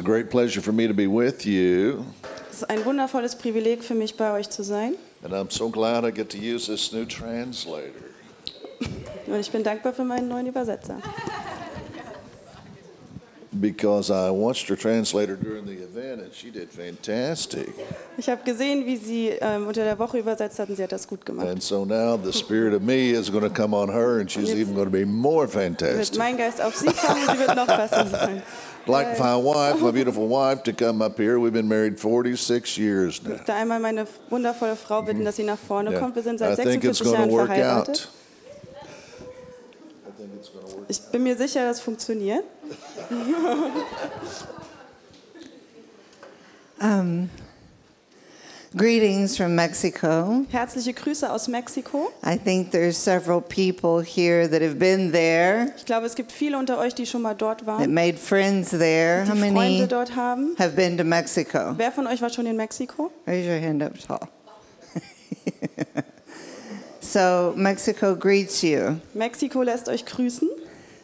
a great pleasure for me to be with you, Es ist ein wundervolles Privileg für mich, bei euch zu sein. and I'm so glad I get to use this new translator. Und ich bin dankbar für meinen neuen Übersetzer. Because I watched her translator during the event and she did fantastic. Ich habe gesehen, wie sie ähm, unter der Woche übersetzt hat und sie hat das gut gemacht. And so now the spirit of me is going to come on her and she's even going to be more Wird fantastic. mein Geist auf sie kommen und sie wird noch besser sein. Like my wife, my beautiful wife, to come up here. We've been married 46 years now. Ich möchte einmal meine wundervolle Frau bitten, dass sie nach vorne kommt. Wir sind I seit think it's 46 going to Jahren work verheiratet. out. I think it's going to work. Ich bin mir sicher, das funktioniert. Greetings from Mexico. Herzliche Grüße aus Mexiko. I think there's several people here that have been there, Ich glaube, es gibt viele unter euch, die schon mal dort that waren, made friends there. How many have been to Mexico? Wer von euch war schon in Mexiko? Raise your hand up tall. so, Mexico greets you. Mexiko lässt euch grüßen.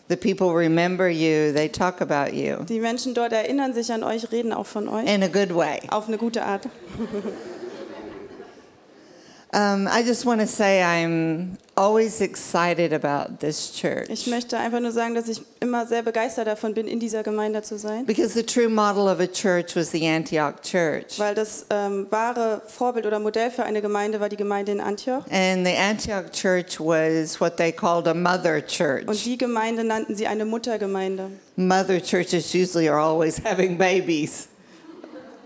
The people remember you, they talk about you Die Menschen dort erinnern sich an euch, reden auch von euch. in a good way. Auf eine gute Art. Um, I just want to say I'm always excited about this church. Ich möchte einfach nur sagen, dass ich immer sehr begeistert davon bin, in dieser Gemeinde zu sein. Because the true model of a church was the Antioch church. Weil das ähm, wahre Vorbild oder Modell für eine Gemeinde war die Gemeinde in Antioch. And the Antioch church was what they called a mother Und church. die Gemeinde nannten sie eine Muttergemeinde. Mother churches usually are always having babies.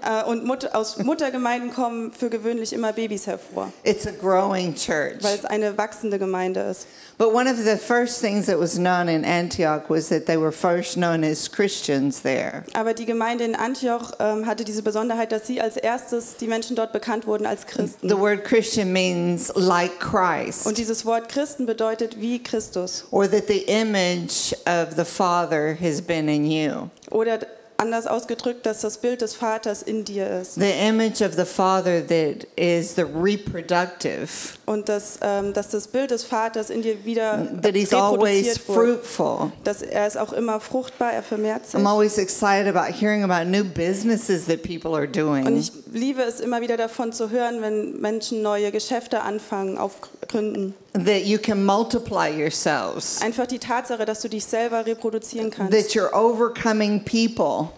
Äh, und Mut aus Muttergemeinden kommen für gewöhnlich immer Babys hervor, It's a growing church. weil es eine wachsende Gemeinde ist. But one of the first things that was known in Antioch was that they were first known as Christians there. Aber die Gemeinde in Antioch ähm, hatte diese Besonderheit, dass sie als erstes die Menschen dort bekannt wurden als Christen. The word Christian means like Christ, Und dieses Wort Christen bedeutet wie Christus. or that the image of the Father has been in you. Oder anders ausgedrückt, dass das Bild des Vaters in dir ist. The image of the Father that is the reproductive, Und dass, ähm, dass das Bild des Vaters in dir wieder that he's always fruitful. Dass er ist auch immer fruchtbar, er vermehrt sich. I'm always excited about hearing about new businesses that people are Und doing. ich liebe es immer wieder davon zu hören, wenn Menschen neue Geschäfte anfangen, aufgründen. That you can multiply yourselves. Einfach die Tatsache, dass du dich selber reproduzieren kannst. That you're overcoming people.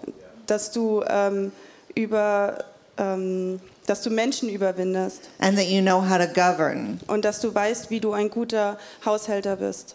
Dass du ähm, über, ähm, dass du Menschen überwindest. And that you know how to govern. Und dass du weißt, wie du ein guter Haushälter bist.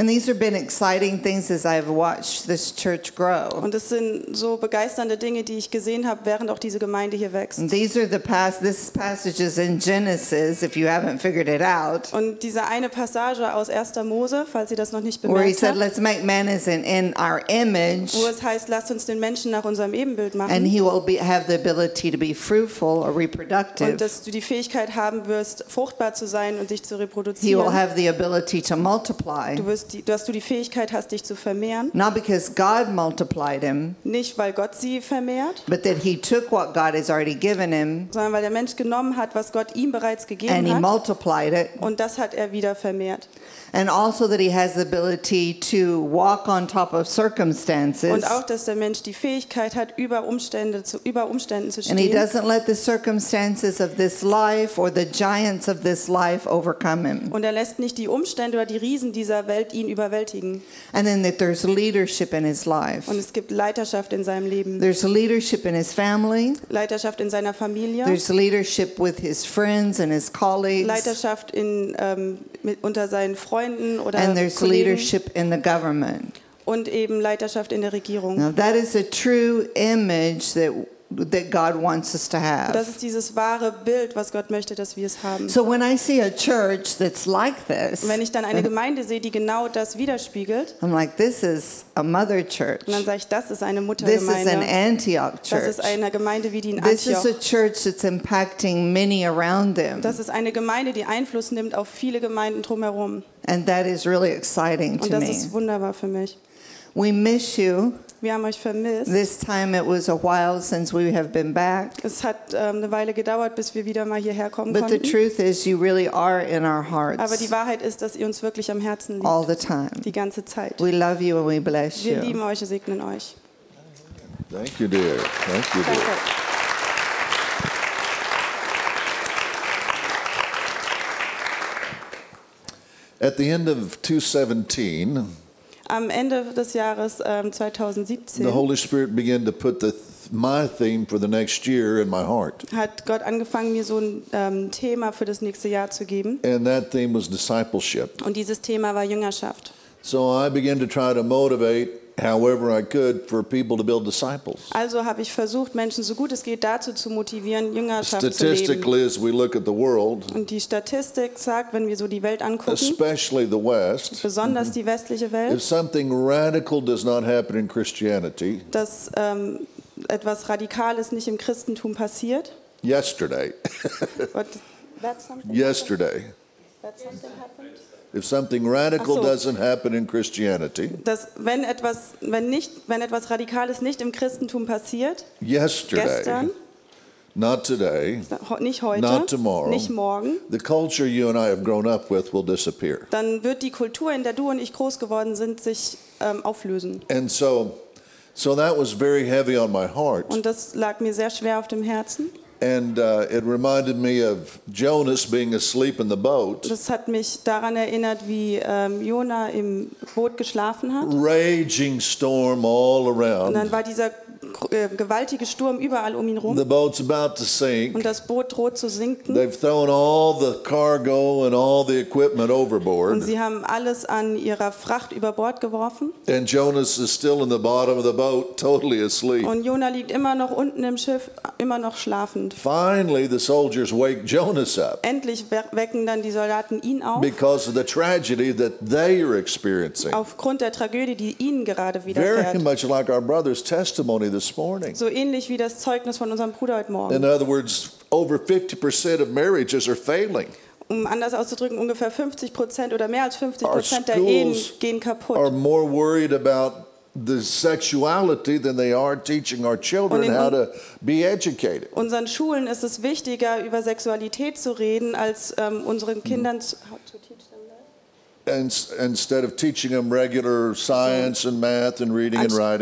And these have been exciting things as I've watched this church grow. Und es sind so begeisternde Dinge, die ich gesehen habe, während auch diese Gemeinde hier wächst. And these are the past this passage is in Genesis if you haven't figured it out. Und diese eine Passage aus 1. Mose, falls ihr das noch nicht Where he bemerkt said, habt, Let's make man as in, in our image, wo es heißt, lasst uns den Menschen nach unserem Ebenbild and machen. he will be, have the ability to be fruitful or reproductive. Und dass du die Fähigkeit haben wirst, fruchtbar zu sein und dich zu He will reproduzieren. have the ability to multiply. Du wirst die, dass du die Fähigkeit hast, dich zu vermehren. Not because God multiplied him, Nicht, weil Gott sie vermehrt, but that he took what God has already given him sondern weil der Mensch genommen hat, was Gott ihm bereits and gegeben he hat. multiplied it. Und das hat er wieder vermehrt. And also that he has the ability to walk on top of circumstances. Und auch, dass der Mensch die Fähigkeit hat, über Umstände zu, über Umständen zu And he stehen. doesn't let the circumstances of this life or the giants of this life overcome him. Und er lässt nicht die Umstände oder die Riesen dieser Welt ihn überwältigen. And then that there's leadership in his life. Und es gibt Leiterschaft in seinem Leben, There's leadership in his family. Leiterschaft in seiner Familie, There's leadership with his friends and his colleagues. Leiterschaft in, ähm, mit, unter seinen Freunden oder And there's Kollegen leadership in the government. und eben Leiterschaft in der Regierung. Now that is a true image that that God wants us to Und das have. ist dieses wahre Bild, was Gott möchte, dass wir es haben. So when I see a church that's like this, Und wenn ich dann eine Gemeinde sehe, die genau das widerspiegelt, I'm like, this is a mother church. und dann sage ich, das ist eine This is an Muttergemeinde. Antioch Das church. ist eine Gemeinde wie die in This is Antioch. a church that's impacting many around them. Das ist eine Gemeinde, die Einfluss nimmt auf viele Gemeinden drumherum. And that is really exciting Und to das me. ist wunderbar für mich. We miss you. Wir haben euch vermisst. This time it was a while since we have been back. Es hat ähm, eine Weile gedauert, bis wir wieder mal hierher kommen But the konnten. truth is, you really are in our Aber hearts die Wahrheit ist, dass ihr uns wirklich am Herzen liegt. all the time. Die ganze Zeit. We love you and we bless Wir lieben you. euch und segnen euch. Thank you, dear. Thank you, dear. Danke. At the end of 217, Am Ende des Jahres ähm, 2017 the Holy Spirit began to put the, my theme for the next year in my heart. hat Gott angefangen, mir so ein ähm, Thema für das nächste Jahr zu geben. And that theme was discipleship. Und dieses Thema war Jüngerschaft. So I began to try to motivate however I could for people to build disciples. Also habe ich versucht, Menschen so gut es geht dazu zu motivieren, Jüngerschaft zu leben. As we look at the world, Und die Statistik sagt, wenn wir so die Welt angucken, especially the West, besonders die westliche if Welt, something radical does not happen in Christianity, dass ähm, etwas Radikales nicht im Christentum passiert. yesterday, What- that something- yesterday, that something happened? If something radical so. doesn't happen in Christianity, Dass wenn etwas, wenn nicht, wenn etwas Radikales nicht im Christentum passiert, yesterday, gestern, not today, nicht heute, Not tomorrow. nicht morgen, the culture you and I have grown up with will disappear. dann wird die Kultur, in der du und ich groß geworden sind, sich ähm, auflösen. And so, so that was very heavy on my heart. Und das lag mir sehr schwer auf dem Herzen. And uh, it reminded me of Jonas being asleep in the boat, Das hat mich daran erinnert, wie ähm, Jona im Boot geschlafen hat. raging storm all around. Und dann war dieser äh, gewaltige Sturm überall um ihn The rum. boat's about to sink. Und das Boot droht zu sinken. They've thrown all the cargo and all the equipment Und overboard. sie haben alles an ihrer Fracht über Bord geworfen. And Jonas is still in the bottom of the boat, totally asleep. Und Jona liegt immer noch unten im Schiff, immer noch schlafend. Finally, the soldiers wake Jonas up Endlich we- wecken dann die Soldaten ihn auf, because of the tragedy that they are experiencing. aufgrund der Tragödie, die ihnen gerade Very widerfährt. much like our brother's testimony this morning. So ähnlich wie das Zeugnis von unserem Bruder heute In Morgen. other words, over 50% of marriages are failing, Um anders auszudrücken, ungefähr 50 Prozent oder mehr als 50 Our Prozent der Ehen gehen are kaputt. more worried about the sexuality than they are teaching our children in how to be educated. Unseren Schulen ist es wichtiger, über Sexualität zu reden, als ähm, unseren Kindern zu,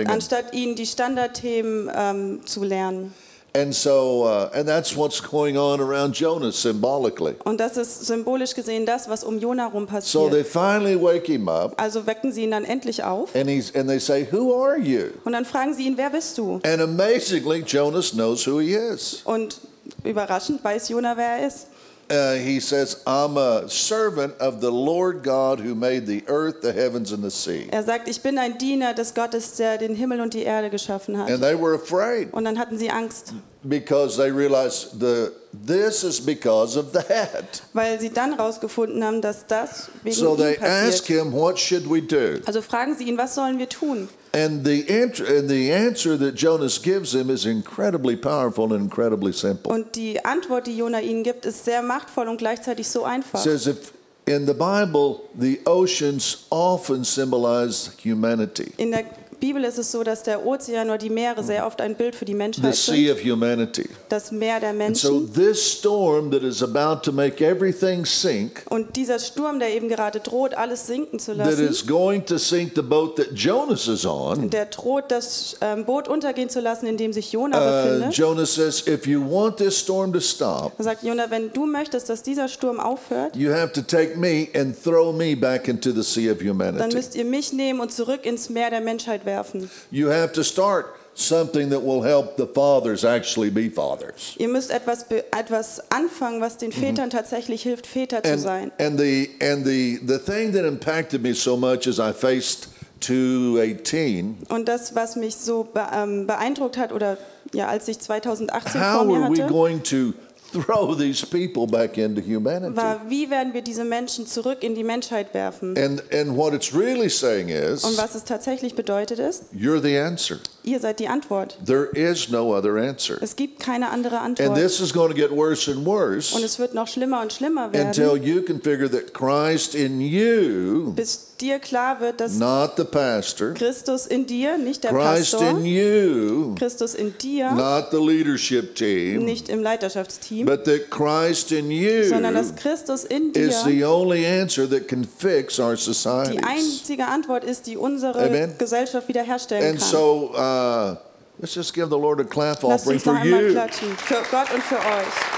anstatt ihnen die Standardthemen ähm, zu lernen. and so, uh, and that's what's going on around Jonas symbolically. Und das ist symbolisch gesehen das, was um Jona rum So they passiert. finally wake him up Also wecken sie ihn dann endlich auf and, he's, and they say, Who are you? und dann fragen sie ihn, wer bist du? And amazingly, Jonas knows who he is. Und überraschend weiß Jona, wer er ist. Uh, he says, I'm a servant of the Lord God who made the earth, the heavens, and the sea. Er sagt, ich bin ein Diener des Gottes, der den Himmel und die Erde geschaffen hat. And they were afraid Und dann hatten sie Angst, because they realized the, this is because of that. weil sie dann rausgefunden haben, dass das wegen So ihm they ask passiert. him, What should we do? Also fragen sie ihn, was sollen wir tun? And the, and the answer that Jonas gives him is incredibly powerful and incredibly simple. Und die Antwort, die Jona ihnen gibt, ist sehr machtvoll und gleichzeitig so einfach. says, if in the Bible, the oceans often symbolize humanity, In der Bibel ist es so, dass der Ozean oder die Meere sehr oft ein Bild für die the Menschheit sea sind. of humanity. Das Meer der And so Menschen. this storm that is about to make everything sink, Und dieser Sturm, der eben gerade droht, alles sinken zu that lassen, is going to sink the boat that Jonas is on, der droht, das ähm, Boot untergehen zu lassen, in dem sich Jona uh, befindet. Jonas says, if you want this storm to stop, Da sagt Jona, wenn du möchtest, dass dieser Sturm aufhört, you have to take me and throw me back into the sea of dann humanity. müsst ihr mich nehmen und zurück ins Meer der Menschheit werfen. You have to start something that will help the fathers actually be fathers. Ihr müsst etwas, etwas anfangen, was den Vätern tatsächlich hilft, Väter zu And, sein. and the and the the thing that impacted me so much as I faced 218 Und das, was mich so ähm, beeindruckt hat, oder ja, als ich 2018 vor how mir are we hatte, going to throw these people back into humanity war, wie werden wir diese Menschen zurück in die Menschheit werfen? and and what it's really saying Und is was es tatsächlich bedeutet ist, you're the answer ihr seid die Antwort. there is no other answer Es gibt keine andere and this is going to get worse and Und worse es wird noch schlimmer und schlimmer until you can figure that Christ in you bis dir klar wird, dass not the pastor Christus in dir, nicht der Christ Pastor, in you Christus in dir, not the leadership team nicht im Leiterschaftsteam, but that Christ in sondern dass you Christus in is dir the only answer that can fix our die einzige Antwort ist, die unsere Amen. Gesellschaft wiederherstellen And kann. so, uh, Let's just give the Lord a clap Lasst offering uns noch for einmal you. klatschen. Für Gott und für euch.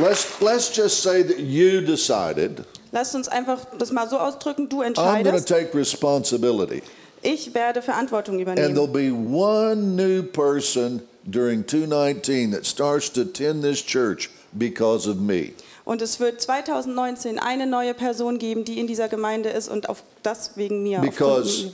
Let's, let's just say that you decided, Lasst uns einfach das mal so ausdrücken, du I'm going to entscheidest. take responsibility. Ich werde Verantwortung And übernehmen. there'll be one new person during 219 that starts to attend this church because of me. Und es wird 2019 eine neue Person geben, die in dieser Gemeinde ist und auf das wegen mir. aufgrund Because.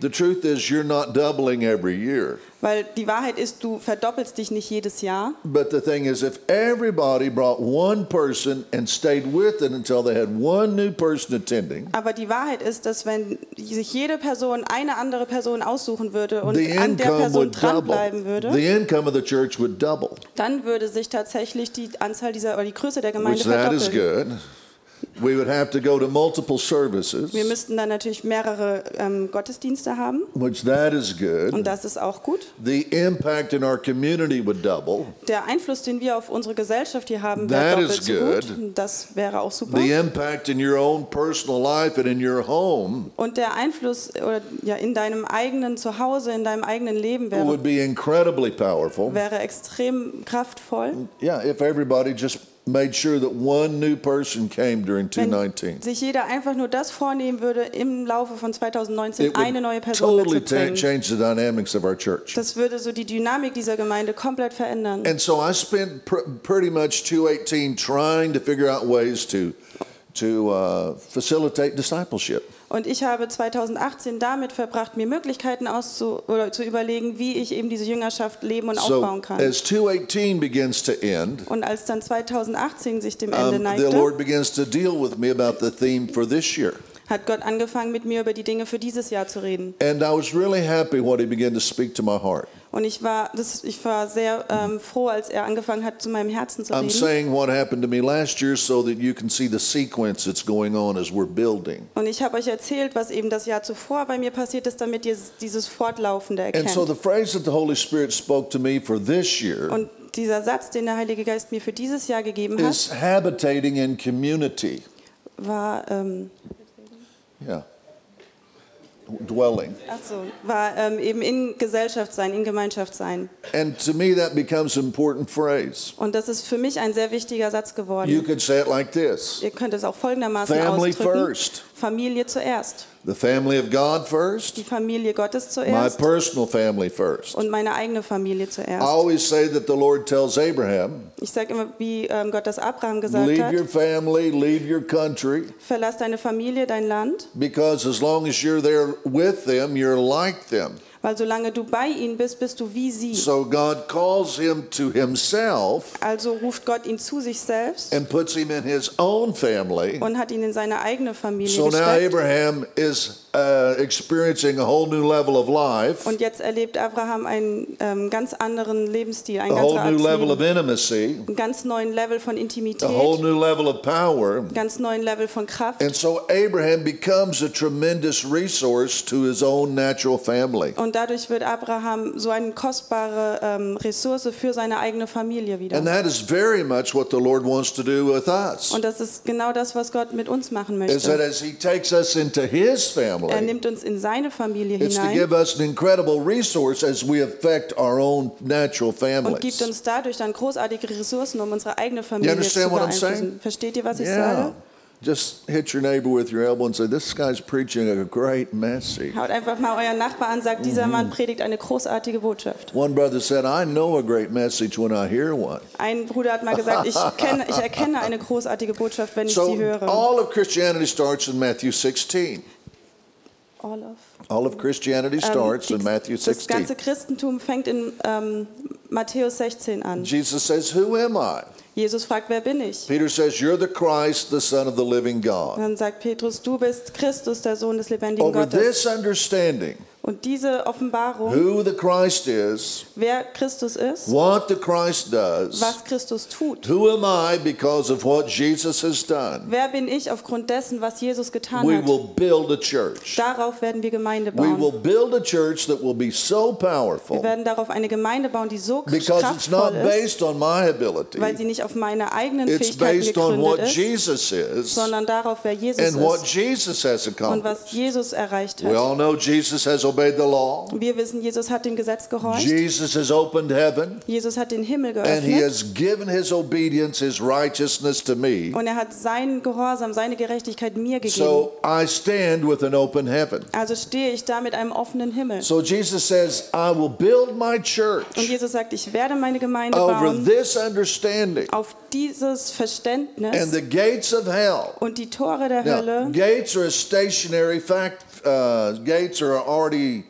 The truth is, you're not doubling every year. Weil die Wahrheit ist, du verdoppelst dich nicht jedes Jahr. But the thing is, if everybody brought one person and stayed with it until they had one new person attending, Aber die Wahrheit ist, dass wenn sich jede Person eine andere Person aussuchen würde und the an der Person dranbleiben würde, The income of the church would double, dann würde sich tatsächlich die Anzahl dieser oder die Größe der Gemeinde which that is verdoppeln. good. We would have to go to multiple services, Wir müssten dann natürlich mehrere ähm, Gottesdienste haben which that is good. und das ist auch gut. The impact in our community would double. Der Einfluss, den wir auf unsere Gesellschaft hier haben, wäre doppelt so good. gut. Das wäre auch super. The impact in your own personal life and in your home Und der Einfluss oder, ja, in deinem eigenen Zuhause, in deinem eigenen Leben wäre, would be incredibly powerful. wäre extrem kraftvoll. Yeah, if everybody just made sure that one new person came during Wenn 219. sich jeder einfach nur das vornehmen würde, im Laufe von 2019 It eine neue Person totally mitzubringen. change the dynamics of our church. Das würde so die Dynamik dieser Gemeinde komplett verändern. And so I spent pr- pretty much 2018 trying to figure out ways to to uh, facilitate discipleship. Und ich habe 2018 damit verbracht, mir Möglichkeiten auszu oder zu überlegen, wie ich eben diese Jüngerschaft leben und So aufbauen kann. as 218 begins to end, Und als dann 2018 sich dem Ende um, the Lord begins to deal with me about the theme for this year. Hat Gott angefangen, mit mir über die Dinge für dieses Jahr zu reden. And I was really happy what he began to speak to my heart. Und ich war, das, ich war sehr ähm, froh, als er angefangen hat, zu meinem Herzen zu I'm reden. saying what happened to me last year so that you can see the sequence that's going on as we're building. Und ich habe euch erzählt, was eben das Jahr zuvor bei mir passiert ist, damit ihr dieses Fortlaufende And erkennt. so the phrase that the Holy Spirit spoke to me for this year Und dieser Satz, den der Heilige Geist mir für dieses Jahr gegeben hat, is habitating in community. war, ähm, Yeah. Dwelling. ach so, war ähm, eben in Gesellschaft sein, in Gemeinschaft sein. And to me, that becomes an important phrase. Und das ist für mich ein sehr wichtiger Satz geworden. You could say it like this Ihr könnt es auch folgendermaßen Family ausdrücken. first. Familie zuerst. The family of God first, Die Familie Gottes zuerst. my personal family first. und meine eigene Familie zuerst. I always say that the Lord tells Abraham, Ich sage immer, wie ähm, Gott das Abraham gesagt leave hat. your family, leave your country, Verlass deine Familie, dein Land, because as long as you're there with them, you're like them. Weil solange du bei ihnen bist, bist du wie sie. So God calls him to himself Also ruft Gott ihn zu sich selbst and puts him in his own family. und hat ihn in seine eigene Familie So now gesteckt. Abraham is uh, experiencing a whole new level of life, Und jetzt erlebt Abraham einen ähm, ganz anderen Lebensstil, ein a ganz, whole new level of intimacy, einen ganz neuen Level von a whole new level of power. ganz neuen Level von Kraft. And so Abraham becomes a tremendous resource to his own natural family. Und dadurch wird Abraham so eine kostbare ähm, Ressource für seine eigene Familie wieder. And that is very much what the Lord wants to do with us. Und das ist genau das, was Gott mit uns machen Is that as he takes us into his Er nimmt uns in seine Familie it's to hinein give us an incredible resource as we affect our own natural und gibt families. uns dadurch dann großartige Ressourcen, um unsere eigene You Familie zu understand what I'm saying? beeinflussen. Versteht ihr, was ich Yeah. sage? Just hit your neighbor with your elbow and say, This guy's preaching a great message. Haut einfach mal euren Nachbar an, sagt, dieser Mann predigt eine großartige Botschaft. One brother said, I know a great message when I hear one. Ein Bruder hat mal gesagt, ich, kenne, ich erkenne eine großartige Botschaft, wenn ich So sie höre. all of Christianity starts in Matthew 16. All of. All of Christianity Ähm, starts die, in Matthew 16. das ganze Christentum fängt in ähm, Matthäus 16 an. Jesus says, Who am I? Jesus fragt, wer bin ich? Peter says, You're the Christ, the Son of the living God. dann sagt Petrus, du bist Christus, der Sohn des lebendigen Over Gottes. this understanding, Und diese Offenbarung, who the Christ is, wer Christus ist, what the Christ does, was Christus tut. who am I because of what Jesus has done, Wer bin ich aufgrund dessen, was Jesus getan we hat? will build a church. Darauf werden wir Gemeinde We will bauen. build a church that will be so Wir powerful werden darauf eine Gemeinde bauen, die so because it's not kraftvoll ist, based on my ability. weil sie nicht auf meine eigenen It's Fähigkeiten based on what gegründet ist, Jesus is sondern darauf, wer Jesus and what ist Jesus has und accomplished. was Jesus erreicht We hat. all know Jesus has obeyed the law. Wir wissen, Jesus hat dem Gesetz gehorcht. Jesus has opened heaven Jesus hat den Himmel and he geöffnet has given his obedience, his righteousness to me. und er hat seinen Gehorsam, seine Gerechtigkeit mir gegeben. So I stand with an open heaven. Also stehe ich da mit einem offenen Himmel. So Jesus says, I will build my Und church Jesus sagt, ich werde meine Gemeinde over bauen this understanding auf dieses and Verständnis the gates of hell. und die Tore der Now, Hölle. gates are a stationary fact. Uh, gates are already,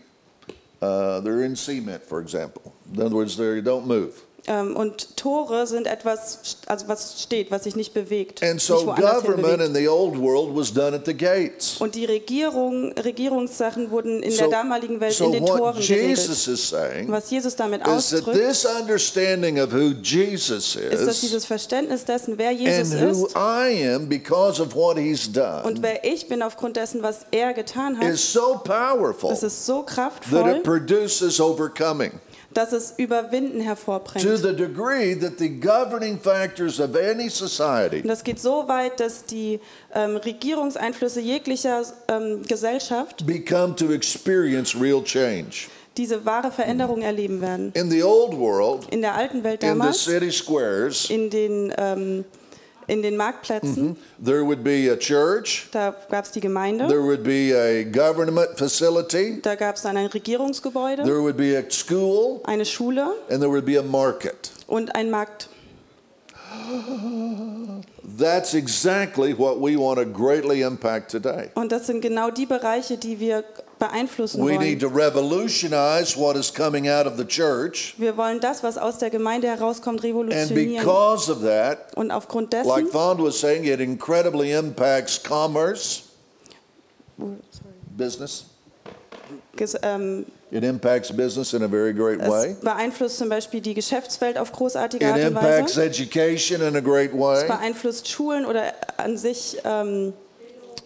uh, they're in cement, for example. In other words, they don't move. Ähm, und Tore sind etwas, also was steht, was sich nicht bewegt. And so government in the old world was done at the gates. Und die Regierung, Regierungssachen wurden in der damaligen Welt so in den Toren. Jesus is saying Was Jesus damit is that ausdrückt, this understanding of who Jesus ist, dass is dieses Verständnis dessen, wer Jesus who ist I am because of what he's und done wer ich bin aufgrund dessen, was er getan hat, is so powerful ist so that kraftvoll, it produces overcoming. Dass es Überwinden To hervorbringt. the degree that the governing factors of any society Und das geht so weit, dass die ähm, Regierungseinflüsse jeglicher ähm, Gesellschaft become to experience real change. diese wahre Veränderung erleben werden. In the old world, In der alten Welt in the damals, city squares, in den, ähm, in den Marktplätzen, there would be a church, da gab es die Gemeinde, there would be a government facility, da gab es dann ein Regierungsgebäude, there would be a school, eine Schule. And there would be a market. und ein Markt. That's exactly what we want to greatly impact today. Und das sind genau die Bereiche, die wir beeinflussen We need to revolutionize what is coming out of the church, Wir wollen das, was aus der Gemeinde herauskommt, and revolutionieren. because of that, Und aufgrund like dessen, Fond was saying, it incredibly impacts commerce, business. ges- ähm, It impacts business in a very great es way. beeinflusst zum Beispiel die Geschäftswelt auf großartige It Art und impacts Weise. education in a great Es way. beeinflusst Schulen oder an sich ähm,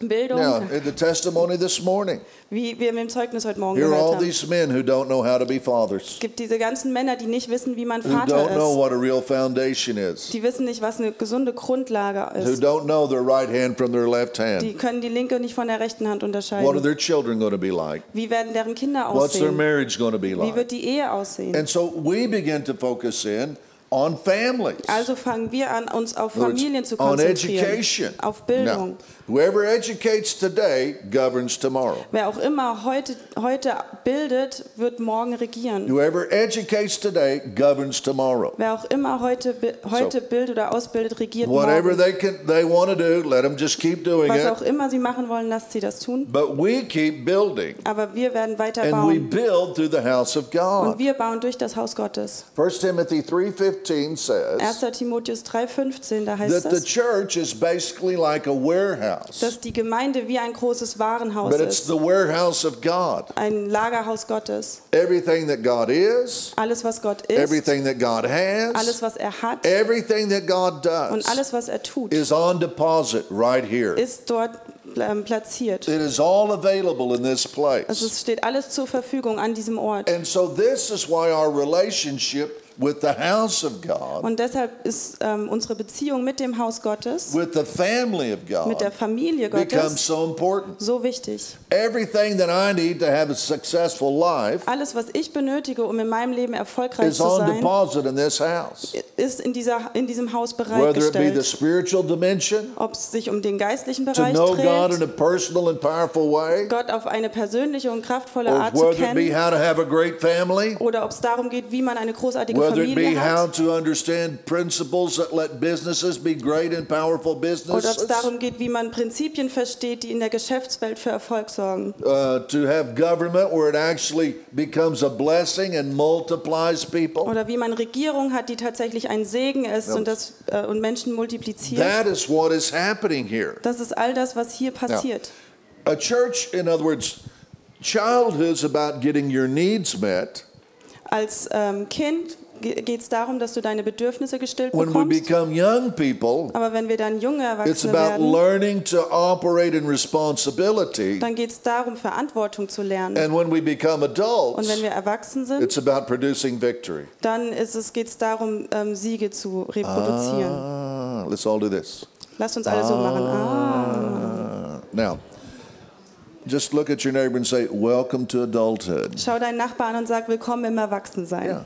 Bildung, Now, in the testimony this morning, wie wir mit dem Zeugnis heute Morgen here are all haben. these men who don't know how to be Es fathers, gibt diese ganzen Männer, die nicht wissen, wie man who Vater don't know ist. what a real foundation is, Die wissen nicht, was eine gesunde Grundlage who ist. don't know their right hand from their left Die hand. können die linke nicht von der rechten Hand What are unterscheiden. their children going to be like? Wie werden deren Kinder What's their aussehen? marriage going to be Wie like? wird die Ehe aussehen? And so we begin to focus in on families. Also fangen wir an, uns auf Familien zu on konzentrieren, auf Bildung. Now, whoever educates today governs tomorrow. Wer auch immer heute, heute bildet, wird morgen regieren. Whoever educates today governs tomorrow. Wer auch immer heute, heute bildet oder ausbildet, regiert Whatever morgen. they can, they want to do, let them just keep doing Was auch it. immer sie machen wollen, lasst sie das tun. But we keep building, Aber wir werden weiter and we bauen. build through the house of Und God. wir bauen durch das Haus Gottes. 1 Timothy 3:15 says 1. Timotheus 3,15, da heißt that the es, church is basically like a warehouse, dass die Gemeinde wie ein großes Warenhaus but it's ist. the warehouse of God. Ein Lagerhaus Gottes. Everything that God is, Alles, was Gott ist, everything that God has. alles, was er hat everything that God does. und alles, was er tut, is on deposit right here. ist dort ähm, platziert. It is all available in this Also place. es steht alles zur Verfügung an diesem Ort. And so this is why our relationship with the house of God, Und deshalb ist ähm, unsere Beziehung mit dem Haus Gottes, with the family of mit der God, Familie becomes Gottes, so important. so wichtig. Everything that I need to have a successful life Alles, was ich benötige, um in meinem Leben erfolgreich is zu on sein, deposit in this house. ist in, dieser, in diesem Haus Whether it be the bereitgestellt. spiritual dimension, Ob es sich um den geistlichen to Bereich know God in dreht, a personal and powerful way, Gott auf eine persönliche und kraftvolle Art zu whether it be kennen, how to have a great family, oder ob es darum geht, wie man eine großartige whether it be Familie how hat, to understand principles that let businesses be great and powerful oder ob es businesses, darum geht, wie man Prinzipien versteht, die in der Geschäftswelt für Erfolg sorgen. uh, to have government where it actually becomes a blessing and multiplies people. Oder wie man Regierung hat, die tatsächlich ein Segen ist und, das, äh, und Menschen multipliziert. That is what is happening here. Das ist all das, was hier passiert. A church, in other words, childhood's about getting your needs met. Als ähm, Kind geht es darum, dass du deine Bedürfnisse gestillt When we bekommst. become young people, Aber wenn wir dann junge it's Erwachsene about werden, learning to operate in responsibility. dann geht es darum, Verantwortung zu lernen. And when we become Und wenn wir erwachsen sind, it's about producing victory. dann geht es darum, ähm, Siege zu reproduzieren. Ah, let's all do this. Lasst uns alle so machen. Ah. Now, just look at your neighbor and say, Welcome to adulthood. Schau deinen Nachbarn an und sag, willkommen im Erwachsensein. Yeah.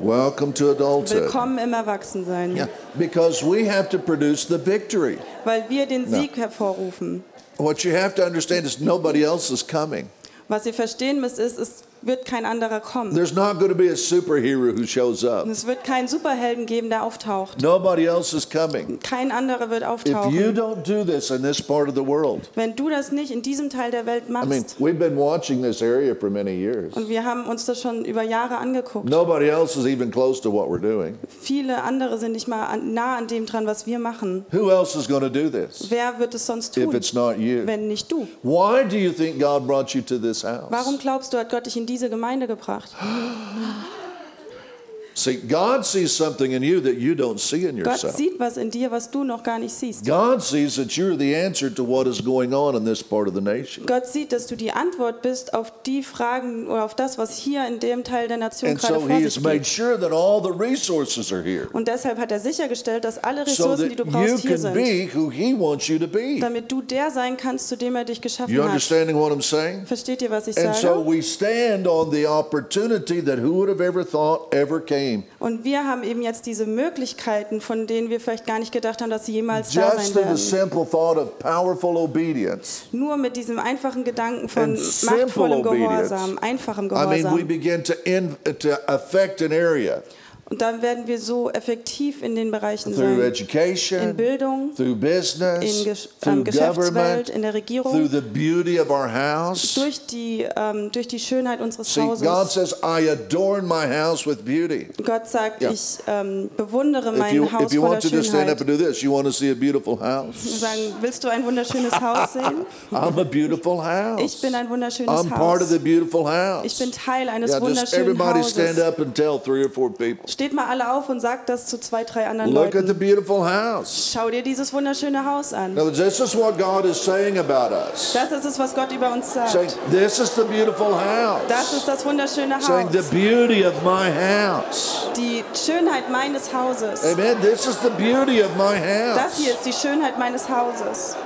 Welcome to adulthood. Willkommen im Erwachsensein. Yeah, because we have to produce the victory. Weil wir den Sieg hervorrufen. What you have to understand is nobody else is coming. Was ihr verstehen müsst, ist, es wird kein anderer kommen. There's not going to be a superhero who shows up. Es wird keinen Superhelden geben, der auftaucht. Nobody else is coming. Kein anderer wird If you auftauchen. don't do this in this part of the world, Wenn du das nicht in diesem Teil der Welt I mean, machst, we've been watching this area for many years. und wir haben uns das schon über Jahre angeguckt, Nobody else is even close to what we're doing. viele andere sind nicht mal nah an dem dran, was wir machen. Who else is going to do this Wer wird es sonst if tun, it's not you? wenn nicht du? Why do you think God brought you to this house? Warum glaubst du, hat Gott dich in diese Gemeinde gebracht? See, God sees something in you that you don't see in Gott yourself. sieht was in dir, was du noch gar nicht siehst. God sees that you're the answer to what is going on in this part of the nation. Gott sieht, dass du die Antwort bist auf die Fragen oder auf das, was hier in dem Teil der Nation And gerade so vor He has made sure that all the resources are here Und deshalb hat er sichergestellt, dass alle so Ressourcen, that die du brauchst, hier sind. be who He wants you to be. Damit du der sein kannst, zu dem er dich geschaffen You hat. understanding what I'm saying? Versteht ihr, was ich And so sage? we stand on the opportunity that who would have ever thought ever came. Und wir haben eben jetzt diese Möglichkeiten, von denen wir vielleicht gar nicht gedacht haben, dass sie jemals da sein werden. simple thought of powerful obedience. Nur mit diesem einfachen Gedanken von machtvollem. Gehorsam, einfachem I mean, we Gehorsam. begin to, in, to affect an area Und dann werden wir so effektiv in den Bereichen through sein. education, In Bildung, through business, in Gesch through ähm, Geschäftswelt, in der through Regierung, the beauty of our house. durch die, ähm, durch die Schönheit unseres See, God Hauses. says, I adorn my house with beauty. Gott sagt, Ja. ich ähm, bewundere If mein you, Haus if you want to just stand up Schönheit. and do this, you want to see a beautiful Wir house. sagen, willst du ein wunderschönes Haus sehen? I'm a beautiful house. Ich bin ein wunderschönes I'm part of Haus. the beautiful house. Ich bin Teil eines Yeah, just wunderschönen everybody stand Hauses. up and tell three or four people. Steht mal alle auf und sagt das zu zwei, drei anderen Look at the Leuten. beautiful house. Schau dir dieses wunderschöne Haus an. Now, this is what God is saying about us. Das ist es, was Gott über uns Saying, sagt. this is the beautiful house. Das ist das wunderschöne Saying, the Haus. beauty of my house. Die Schönheit meines Hauses. Amen. This is the beauty of my Das house. hier ist die Schönheit meines Hauses.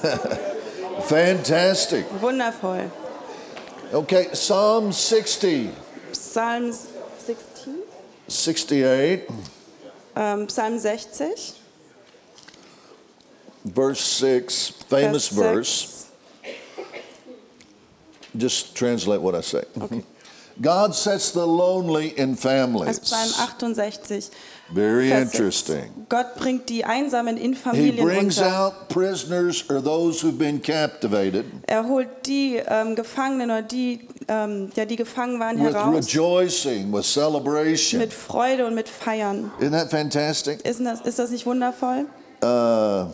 Fantastic. Wundervoll. Okay, Psalm 60, Psalm 16, 68, ähm, Psalm 60, verse 6, famous Vers verse. Just translate what I say. Okay. God sets the lonely in families. Psalm 68. Very Vers 6. interesting. Gott bringt die Einsamen in He Familien brings unter. out prisoners or those who've been captivated Er holt die ähm, Gefangenen oder die, ähm, ja, die gefangen waren, with heraus rejoicing, with celebration. mit Freude und mit Feiern. Isn't that fantastic? Ist das, ist das nicht wundervoll? Uh,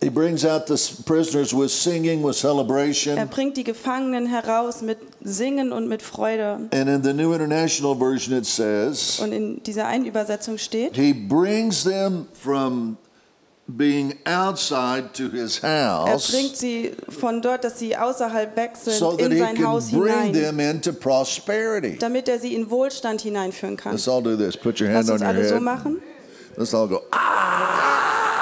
he brings out the prisoners with singing, with Er celebration. bringt die Gefangenen heraus mit Singen und mit Freude. And in the New International Version, it says, Und in dieser einen Übersetzung steht, He brings them from being outside to his er house bringt sie von dort, dass sie außerhalb weg sind, so in sein Haus bring hinein, them into prosperity. damit er sie in Wohlstand hineinführen kann. Let's all do this. Put your Lass hand on uns your alle so head. machen. Let's all go, ah!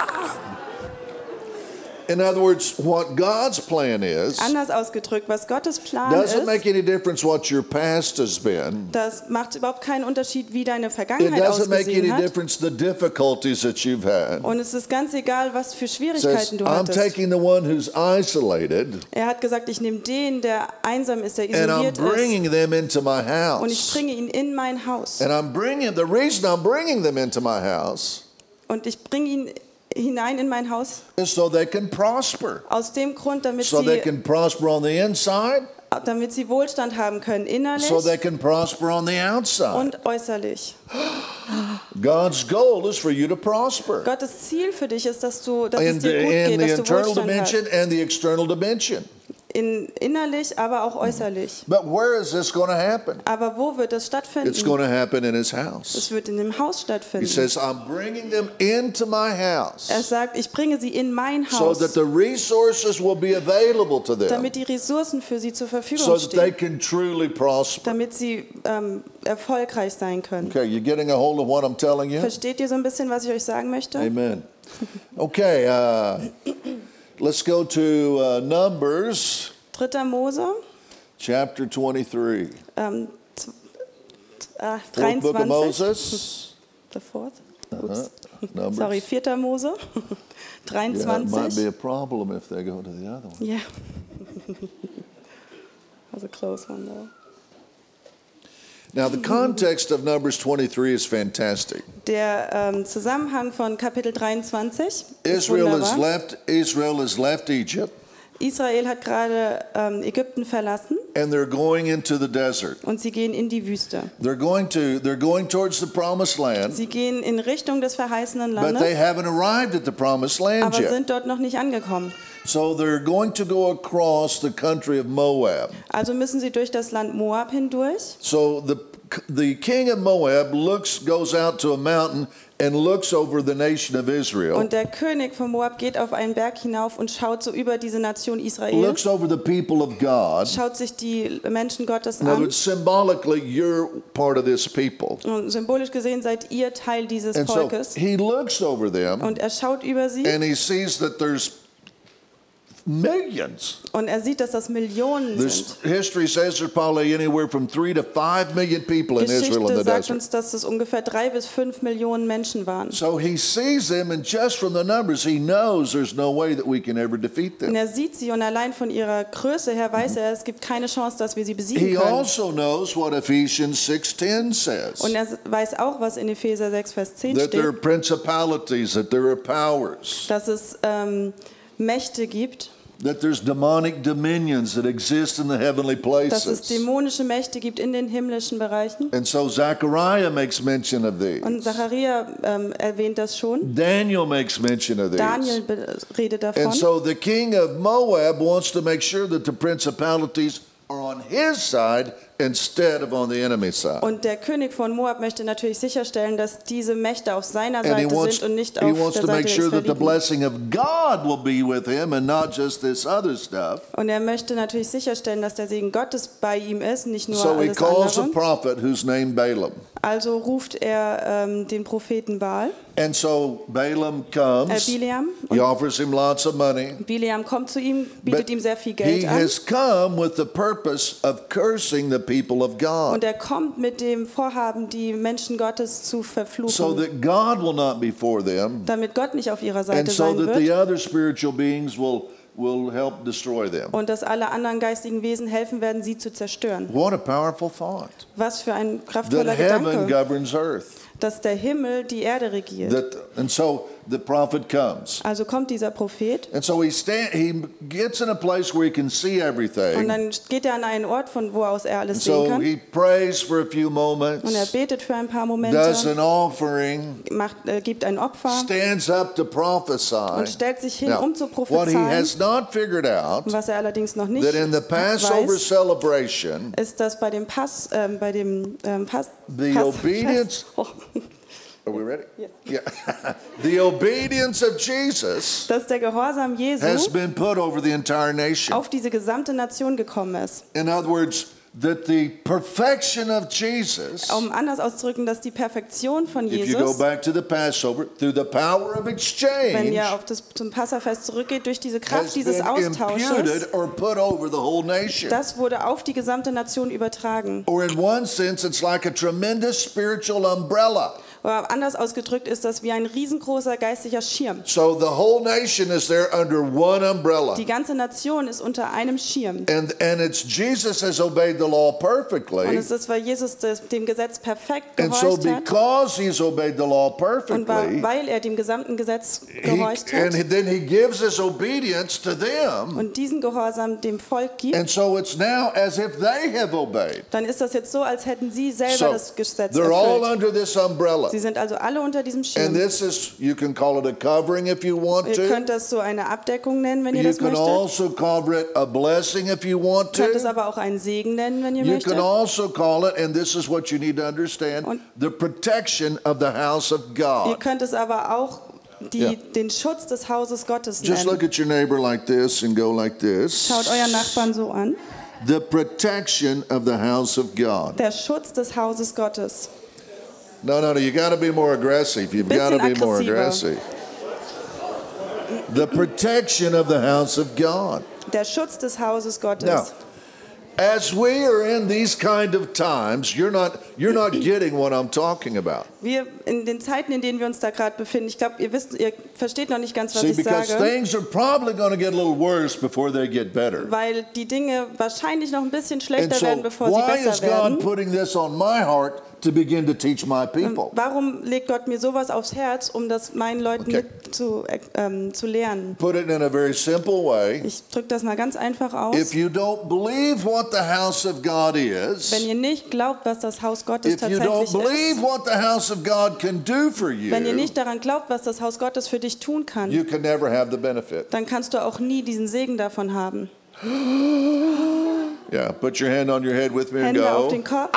In other words, what God's plan is, Anders ausgedrückt, was Gottes Plan doesn't ist, make any difference what your past has been. das macht überhaupt keinen Unterschied, wie deine It Vergangenheit doesn't make any hat. difference the difficulties that you've had. Und es ist ganz egal, was für It says, Schwierigkeiten du I'm hattest. taking the one who's isolated Er hat gesagt, ich nehme den, der einsam ist, der and I'm isoliert ist, bringing them into my und ich house. bringe ihn in mein Haus. And I'm bringing, the reason I'm bringing them into my house Und ich bringe ihn hinein in mein Haus so they can prosper. aus dem Grund, damit So they sie, can prosper on the inside, damit sie Wohlstand haben können, innerlich so they can prosper on the outside. und äußerlich. God's goal is for you to prosper Gottes Ziel für dich ist, dass, du, dass es in dir the, gut in geht, the dass du internal Wohlstand dimension hast. and the external dimension. In, innerlich, aber auch äußerlich. But where is this going to happen? Aber wo wird das It's stattfinden? going to happen in his house. Es wird in dem Haus He stattfinden. says, I'm bringing them into my house Er sagt, ich bringe sie in mein so Haus, that the resources will be available to them damit die Ressourcen für sie zur so Verfügung that they stehen, can truly prosper. damit sie ähm, erfolgreich sein können. Okay, you getting a hold of what I'm telling you? Versteht ihr so ein bisschen, was ich euch sagen möchte? Amen. Okay, uh, let's go to uh, Numbers 3. Mose, chapter 23. ähm, z- äh, Fourth book of Moses. The fourth? Uh-huh. Numbers. Sorry, 4. Mose, Yeah, it might be a problem if they go to the other one. Yeah. was a close one though. Now, the context of Numbers 23 is fantastic. Der ähm, Zusammenhang von Kapitel 23 ist Israel has wunderbar. left. Israel has left Egypt, Israel hat gerade ähm, Ägypten verlassen and they're going into the desert. und sie gehen in die Wüste. They're going to. They're going towards the promised land, Sie gehen in Richtung des verheißenen but they Landes, haven't arrived at the promised land aber yet. sind dort noch nicht angekommen. So they're going to go across the country of Moab. Also müssen sie durch das Land Moab hindurch. So the the king of Moab looks goes out to a mountain and looks over the nation of Israel. Und der König von Moab geht auf einen Berg hinauf und schaut so über diese Nation Israel, Looks over the people of God. schaut sich die Menschen Gottes an. words, symbolically, you're part of this people. Und symbolisch gesehen seid ihr Teil dieses And so he looks over them Und er schaut über sie and he sees that there's millions. und er sieht, dass das Millionen sind. history says there's probably anywhere from three to five million people in Israel in Geschichte the sagt desert. uns, dass es ungefähr drei bis fünf Millionen Menschen waren. So he sees them, and just from the numbers, he knows there's no way that we can ever defeat Und them. er sieht sie und allein von ihrer Größe her weiß er, es gibt keine Chance, dass wir sie besiegen He können. also knows what Ephesians 6:10 says. Und er weiß auch, was in Epheser 6, Vers 10 That there are steht, principalities, that there are powers, dass es ähm, Mächte gibt, that there's demonic dominions that exist in the heavenly dass es places. dämonische Mächte gibt in den himmlischen Bereichen. And so Zechariah makes mention of these. Und Zachariah ähm, erwähnt das schon. Daniel makes mention of these. be- redet davon. And so the king of Moab wants to make sure that the principalities are on his side instead of on the enemy's side. Und der König von Moab möchte natürlich sicherstellen, dass diese Mächte auf seiner he Seite wants, sind und nicht he auf wants der to Seite make sure that the blessing of God will be with him and not just this other stuff. Und er möchte natürlich sicherstellen, dass der Segen Gottes bei ihm ist, nicht nur So he alles calls a andere. prophet who's named Balaam. Also ruft er ähm, den Propheten Baal, And so Balaam äh, comes, Bileam. he offers him lots of money. Bileam kommt zu ihm, bietet ihm sehr viel he Geld an. has come with the purpose of cursing the people of God Und er kommt mit dem Vorhaben, die Menschen Gottes zu so verfluchen, that God will not be for them damit Gott nicht auf ihrer and Seite so sein that the wird other spiritual beings will, will help destroy them. und dass alle anderen geistigen Wesen helfen werden, sie zu zerstören. What a powerful thought. Was für ein That kraftvoller heaven Gedanke, governs earth. dass der Himmel die Erde regiert. That, and so the prophet comes. Also kommt dieser Prophet And so he, stand, he gets in a place where he can see und everything. dann geht er an einen Ort, von wo aus er alles And sehen so kann. he prays for a few Und er moments, betet für ein paar does Momente, an offering, macht, äh, gibt ein Opfer stands up to prophesy. und stellt sich hin, Now, um zu what he prophezeien. has not figured out Und was er allerdings noch nicht that in the Passover weiß, celebration, ist, dass bei dem Pass, ähm, bei dem ähm, Pass, The Pass obedience- Fest, oh, are we ready? Yes. Yeah. the obedience of Jesus dass der Gehorsam Jesu has been put over the entire nation. auf diese gesamte Nation gekommen ist. In other words, that the perfection of Jesus, Um anders auszudrücken, dass die Perfektion von Jesus, if you go back to the Passover, through the power of exchange, wenn ihr auf das, zum Passafest zurückgeht, durch diese Kraft dieses Austausches, or put over the whole nation. das wurde auf die gesamte Nation übertragen. Or in one sense, it's like a tremendous spiritual umbrella. Oder anders ausgedrückt ist das wie ein riesengroßer geistlicher Schirm. So the whole nation is there under one umbrella. Die ganze Nation ist unter einem Schirm. And, and it's Jesus has obeyed the law Und perfectly. es ist, weil Jesus das, dem Gesetz perfekt And so gehorcht hat. because he's obeyed the law Und perfectly, weil er dem gesamten Gesetz he, gehorcht and hat then he gives his obedience to them. und diesen Gehorsam dem Volk gibt, And so it's now as if they have obeyed. dann ist das jetzt so, als hätten sie selber So das Gesetz they're all erfüllt. under this umbrella. Sie sind also alle unter diesem And Schirm. this is, you can call it a covering if you want Ihr to. könnt das so eine Abdeckung nennen, wenn ihr You das can möchtet. also call it a blessing if you want Könnt es to. aber auch einen Segen nennen, wenn ihr You möchtet. can also call it, and this is what you need to understand, Und- the protection of the house of Ihr God. könnt es aber auch die, Ja. den Schutz des Hauses Gottes Just nennen. look at your neighbor like this and go like this. Schaut euren Nachbarn so an. The protection of the house of God. Der Schutz des Hauses Gottes. No, no, no, you got to be more aggressive. You've got to be more aggressive. The protection of the house of God. Der Schutz des Hauses Gottes. Now, as we are in these kind of times, you're not you're not getting what I'm talking about. Wir in den Zeiten, in denen wir uns da gerade befinden, ich glaube, ihr wisst, ihr versteht noch nicht ganz, was See, ich because sage, things are probably going to get a little worse before they get better. weil die Dinge wahrscheinlich noch ein bisschen schlechter so, werden, bevor sie why is besser God werden. putting this on my heart to begin to teach my people? Warum legt Gott mir sowas aufs Herz, um das meinen Leuten Okay. zu, äh, ähm, zu lernen? Put it in a very simple way. Ich drücke das mal ganz einfach aus. If you don't believe what the house of God is, Wenn ihr nicht glaubt, was das Haus Gottes if you don't believe ist, what the house of God can do for wenn ihr you, nicht daran glaubt, was das Haus Gottes für dich tun kann, you can never have the benefit. dann kannst du auch nie diesen Segen davon haben. Yeah, put your hand on your head with me and Hände auf go. den Kopf.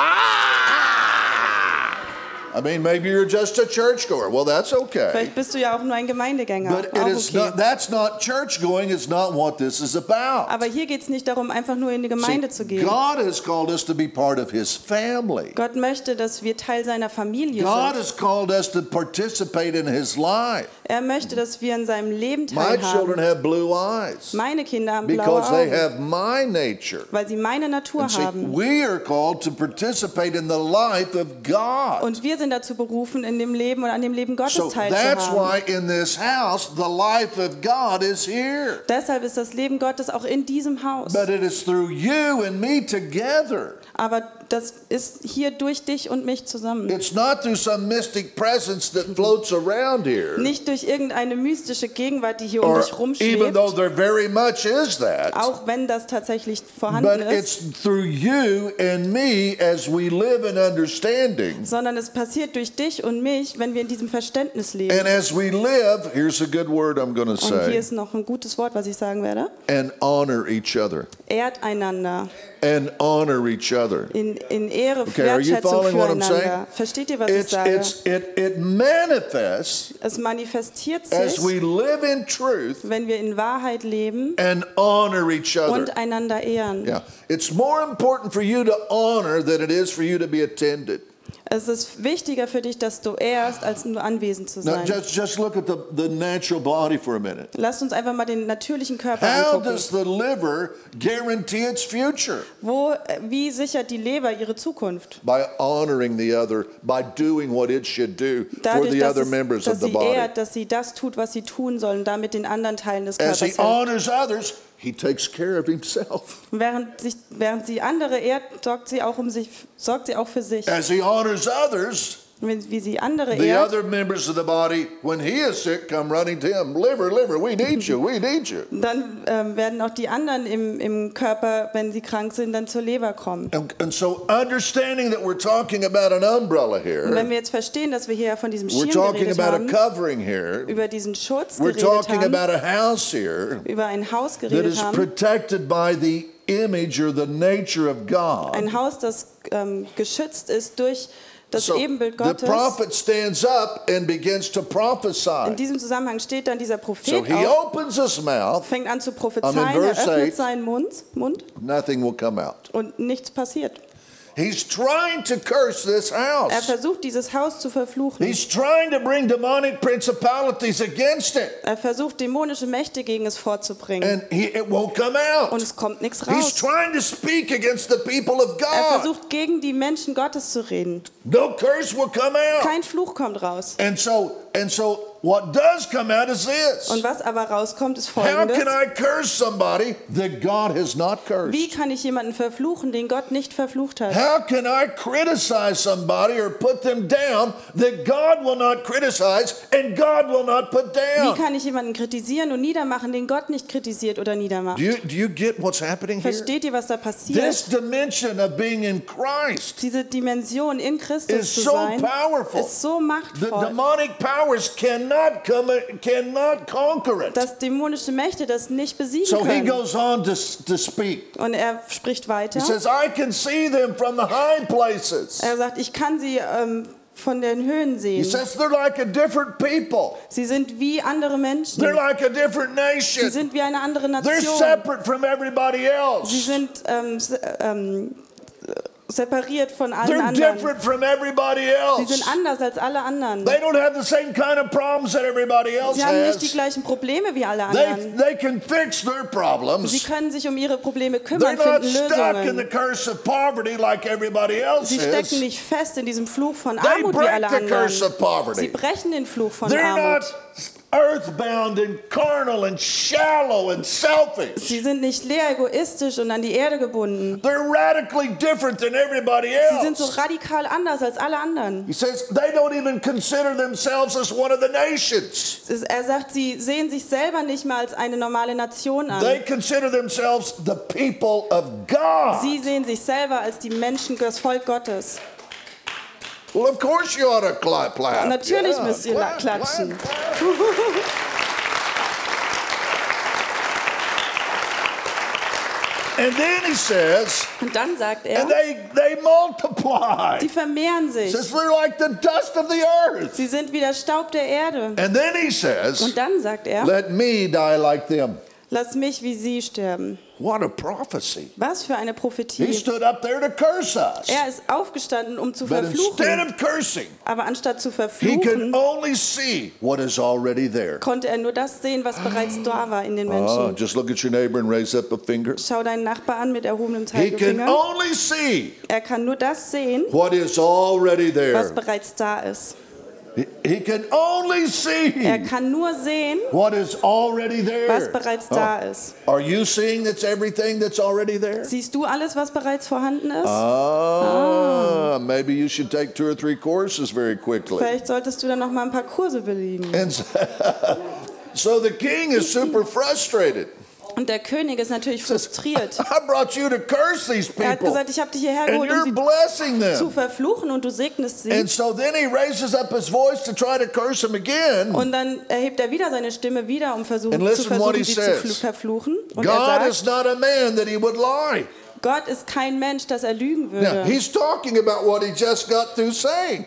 I mean, maybe you're just a churchgoer. Well, that's okay. Vielleicht bist du ja auch nur ein Gemeindegänger. But it is okay. not, that's not church going. It's not what this is about. Aber hier geht es nicht darum, einfach nur in die See, Gemeinde zu gehen. God has called us to be part of His family. Gott möchte, dass wir Teil seiner Familie God sind. has called us to participate in His life. Er möchte, dass wir in seinem Leben My children teilhaben. have blue eyes Meine Kinder haben blaue because they Augen, have my nature. weil sie meine Natur And see, haben. we are called to participate in the life of God. Und wir sind dazu berufen, in dem Leben und an dem Leben Gottes So that's teilzuhaben. why in this house, the life of God is here. Deshalb ist das Leben Gottes auch in diesem Haus. But it is through you and me together. Aber das ist hier durch dich und mich zusammen. It's not through some mystic presence that floats around here. Nicht durch irgendeine mystische Gegenwart, die hier um dich even rumschwebt, though there very much is that. auch wenn das tatsächlich vorhanden But ist, it's through you and me as we live in understanding. sondern es passiert durch dich und mich, wenn wir in diesem Verständnis leben. And as we live, here's a good word I'm going to Und hier say, ist noch ein gutes Wort, was ich sagen werde. and honor each other. Ehrt einander. And honor each other. In, in Ehre, Okay, are you Wertschätzung following what I'm saying? Versteht ihr, was ich sage? it's, it, it manifests Es manifestiert as we live in truth wenn wir in Wahrheit leben and honor each other. und einander ehren. Yeah, it's more important for you to honor than it is for you to be attended. Es ist wichtiger für dich, dass du ehrst, als nur anwesend zu Now, sein. just, just look at the, the natural body for a minute. Lasst uns einfach mal den natürlichen Körper How angucken. does the liver guarantee its future? Wo, wie sichert die Leber ihre Zukunft? By honoring the other, by doing what it should do for Dadurch, the dass, other es, members dass of the sie body. ehrt, dass sie das tut, was sie tun sollen, damit den anderen Teilen des As Körpers he hilft. honors others, he takes care of himself. Während, sich, während sie andere ehrt, sorgt sie auch um sich, sorgt sie auch für sich. As he honors others, wie sie andere the ehrt, other members of the body, when he is sick, come running to him. Liver, liver, we need you, we need you. dann ähm, werden auch die anderen im, im Körper, wenn sie krank sind, dann zur Leber kommen. And, and so, understanding that we're talking about an umbrella Und here, wenn wir jetzt verstehen, dass wir hier von diesem we're Schirm talking geredet about a haben, covering here, über diesen Schutz we're talking haben, about a house here über ein Haus that geredet is haben, protected by the image or the nature of God. ein Haus, das ähm, geschützt ist durch das So Ebenbild the Gottes. prophet stands up and begins to In prophesy. diesem Zusammenhang steht dann dieser So Prophet he auf, opens his mouth, fängt an zu prophezeien, in er öffnet eight. seinen Mund, Mund nothing will come out. und nichts passiert. He's trying to curse this Er house. versucht, dieses Haus zu verfluchen. He's trying to bring demonic principalities against it. Er versucht, dämonische Mächte gegen es vorzubringen. And he, it won't come Und out. es kommt nichts He's raus. trying to speak against the people of Er God. versucht, gegen die Menschen Gottes zu reden. No curse will come out. Kein Fluch kommt raus. And so, and so what does come out is this. Und was aber rauskommt, ist How folgendes. can I curse somebody that God has not cursed? Wie kann ich jemanden verfluchen, den Gott nicht verflucht hat? How can I criticize somebody or put them down that God will not criticize and God will not put Wie down? kann ich jemanden kritisieren und niedermachen, den Gott nicht kritisiert oder niedermacht? Do you, do you get what's happening here? Versteht ihr, was da This passiert? dimension of being in Christ, Diese Dimension in Christus is zu so sein, powerful. ist so the machtvoll, demonic powers cannot come, cannot conquer it. dass dämonische Mächte das nicht besiegen So he können. goes on to, to speak. Und er spricht weiter. He says, I can see them from the high places. Er sagt, ich kann sie ähm, von den Höhen He sehen. says, they're like a different people. Sie sind wie andere Menschen. They're like a different Sie nation. sind wie eine andere They're Nation. separate from everybody Sie else. sind ähm, ähm, separiert von allen They're anderen. different from everybody Sie sind else. anders als alle anderen. They don't have the same kind of problems that everybody else Sie haben nicht die gleichen Probleme wie alle They, anderen. they can fix their Sie problems. können sich um ihre Probleme They're kümmern, not finden stuck in the Lösungen. curse of poverty like everybody else Sie stecken nicht fest in diesem Fluch von They Armut wie break alle the curse anderen. of poverty. Sie brechen den Fluch von They're Armut. not earthbound and carnal and shallow and selfish. Sie sind nicht leer egoistisch und an die Erde gebunden. They're radically different than everybody Sie sind so else. radikal anders als alle anderen. He says they don't even consider themselves as one of the nations. Er sagt, sie sehen sich selber nicht mal als eine normale Nation They an. consider themselves the people of God. Sie sehen sich selber als die Menschen, das Volk Gottes. Well, of course you ought to clap. clap. Natürlich Yeah, müsst ihr clap, klatschen. clap, clap. And then he says, Und dann sagt er, and they, they multiply. sie vermehren sich. says they're like the dust of the earth. Sie sind wie der Staub der Erde. And then he says, Und dann sagt er, let me die like them. Lass mich wie sie sterben. What a prophecy. Was für eine He Prophetie. stood up there to curse us. Er ist aufgestanden, um zu But instead verfluchen. of cursing, Aber anstatt zu he could verfluchen, only see what is already there. konnte er nur das sehen, was bereits da war in den Oh, Menschen. just look at your neighbor and raise up a finger. Schau deinen Nachbar an mit erhobenem He can Zeigefinger. only see Er kann nur das sehen, what is already was there. bereits da ist. He- can only Er see kann nur sehen, what is already was there. bereits Oh. da ist. Are you seeing that's everything that's already there? Siehst du alles, was bereits vorhanden ist? Ah, maybe you should take two or three courses very quickly. Vielleicht solltest du dann noch mal ein paar Kurse belegen. And so, so the king is super frustrated. Und der König ist natürlich frustriert. I brought you to curse these Er hat gesagt, ich habe dich hierher geholt, um sie zu verfluchen und du segnest sie. And so then he raises up his voice to try to curse them again. Und dann erhebt er wieder seine Stimme wieder, um versuchen, zu versuchen, he sie zu verfluchen. Und God er sagt. Gott ist kein Mensch, dass er lügen Now, würde. he's talking about what he just got through saying.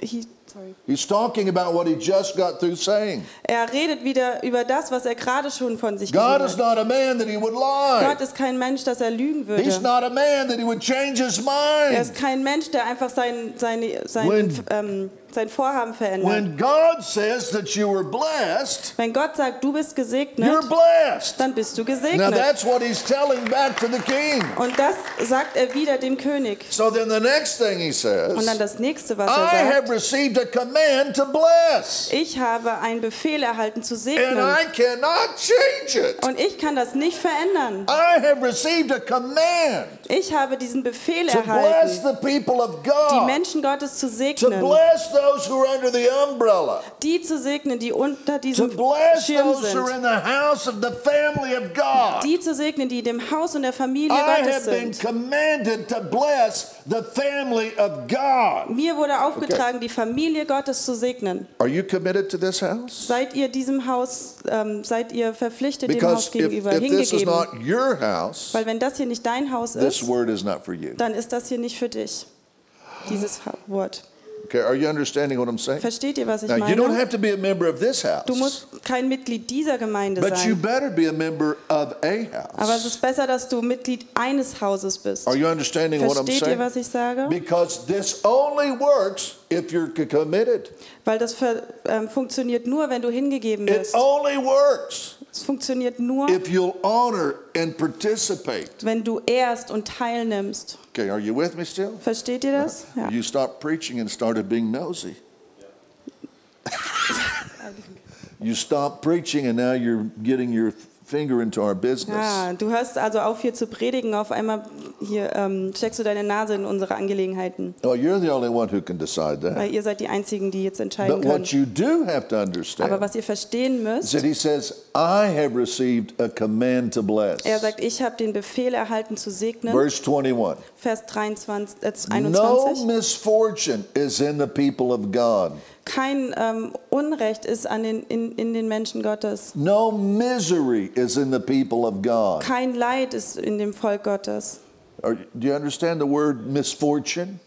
He- sorry. He's talking about what he just got through saying. Er redet wieder über das, was er gerade schon von sich God is hat. not a man that he would lie. Gott ist kein Mensch, dass er lügen He's würde. not a man that he would change his Er mind. ist kein Mensch, der einfach sein, seine, sein, ähm, sein Vorhaben verändert. When God says that you were blessed, Wenn Gott sagt, du bist you're gesegnet, blessed. dann bist du Now gesegnet. that's what he's telling back to the king. Und das sagt er wieder dem König. So then the next thing he Und dann says, das nächste, was I er sagt. have received a command to bless, Ich habe einen Befehl erhalten zu and segnen. I cannot change it. Und ich kann das nicht verändern. I have received a command Ich habe diesen Befehl to bless erhalten, the people of die God, Menschen Gottes zu to segnen. bless those who are under the umbrella, Die zu segnen, die unter to diesem bless Schirm those who are sind. in the house of the family of God. Die zu segnen, die dem Haus und der Familie I Gottes have been sind. commanded to bless the family of God. Mir wurde aufgetragen, die Familie Gottes zu segnen. Are you committed to this house? Seid ihr diesem Haus, ähm, seid ihr verpflichtet dem Haus Because if, gegenüber, if this is hingegeben? not your house, Weil wenn das hier nicht dein Haus this ist, word is not for you. dann ist das hier nicht für dich, dieses Wort. Okay, are you understanding what I'm saying? Versteht ihr, was ich Now, you don't have to be a member of this house, Du musst kein Mitglied dieser Gemeinde but you better be a member of a house. Aber es ist besser, dass du Mitglied eines Hauses bist. Are you understanding what I'm saying? Versteht ihr, was ich sage? Because this only works if you're committed. Weil das ähm, funktioniert nur, wenn du hingegeben It only works Es funktioniert nur, if you'll honor and participate. wenn du ehrst und teilnimmst. Okay, are you with me still? Versteht ihr das? Uh-huh. Ja. You stopped preaching and started being nosy. you stopped preaching and now you're getting your finger into our business. Ja, du hörst also auf hier zu predigen, auf einmal hier ähm, steckst du deine Nase in unsere Angelegenheiten, Oh, you're the only one who can decide that. weil ihr seid die Einzigen, die jetzt entscheiden But what können. you do have to Aber understand was ihr verstehen is müsst, that he says, I have received a command to bless. er sagt, ich habe den Befehl erhalten zu segnen, Verse 21. Vers 23, äh, No 21. misfortune is in the people of God. Kein ähm, Unrecht ist an den, in, in den Menschen Gottes. No misery is in the people of God. Kein Leid ist in dem Volk Gottes. Are, do you understand the word misfortune?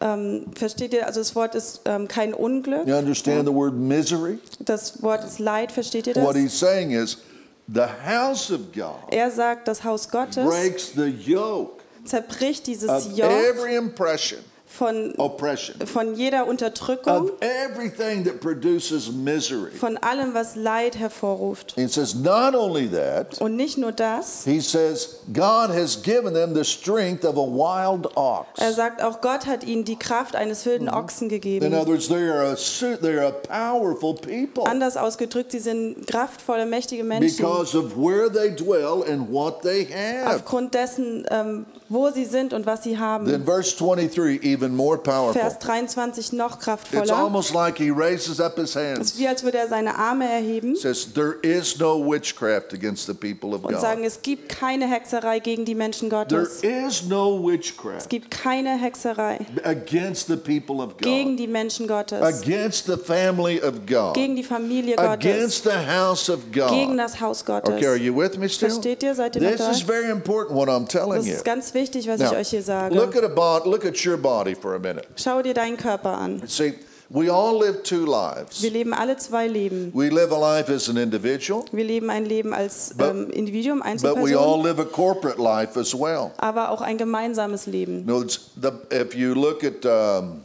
Ähm, versteht ihr? Also das Wort ist ähm, kein Unglück. You understand the word misery? Das Wort ist Leid. Versteht ihr What das? he's saying is the house of God Er sagt, das Haus Gottes breaks the yoke zerbricht dieses Joch every impression, von, oppression, von jeder Unterdrückung, of everything that produces misery. von allem, was Leid hervorruft. He says, not only that, Und nicht nur das, he says, God has given them the strength of a wild ox. er sagt auch, Gott hat ihnen die Kraft eines wilden Ochsen In gegeben. other words, they are a, they are a powerful people Anders ausgedrückt, sie sind kraftvolle, mächtige Menschen. because of where they dwell and what they have. Aufgrund dessen, ähm, wo sie sind und was sie haben. Then verse 23, even more powerful. Vers 23 noch It's almost like he raises up his Es hands. ist wie, als würde er seine Arme erheben says there is no witchcraft against the people of und sagen, God. es gibt keine Hexerei gegen die Menschen There Gottes. is no witchcraft. Es gibt keine Hexerei against the people of God. gegen God, die Menschen Gottes. against the family of God, Gegen die Familie Gottes. against the house of God. Gegen God. das Haus Gottes. Okay, are you with me still? Versteht ihr? Seid ihr noch This da? is very important what I'm telling Das you. ist ganz wichtig, was Now, ich euch hier sage. look at a bod, look at your body for a minute. Schau dir deinen Körper an. See, we all live two lives. Wir leben alle zwei Leben. We live a life as an individual, Wir leben ein Leben als But- ähm, Individuum, but we all live a corporate life as well. aber auch ein gemeinsames Leben. No, the, if you look at um,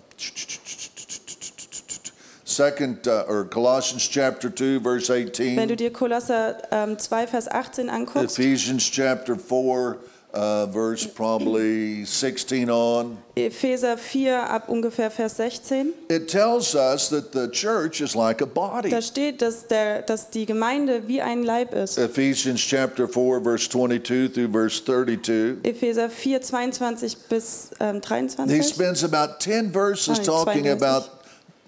second uh, or Colossians chapter two, verse Wenn du 18, dir Kolosser ähm, 2, Vers 18 anguckst, Ephesians chapter four, uh, verse probably 16 on, Epheser 4 ab ungefähr Vers 16, it tells us that the church is like a body. da steht, dass, der, dass die Gemeinde wie ein Leib ist. Ephesians chapter 4, verse 22 through verse 32. Epheser 4, 22 bis ähm, He spends about 10 verses talking 32. about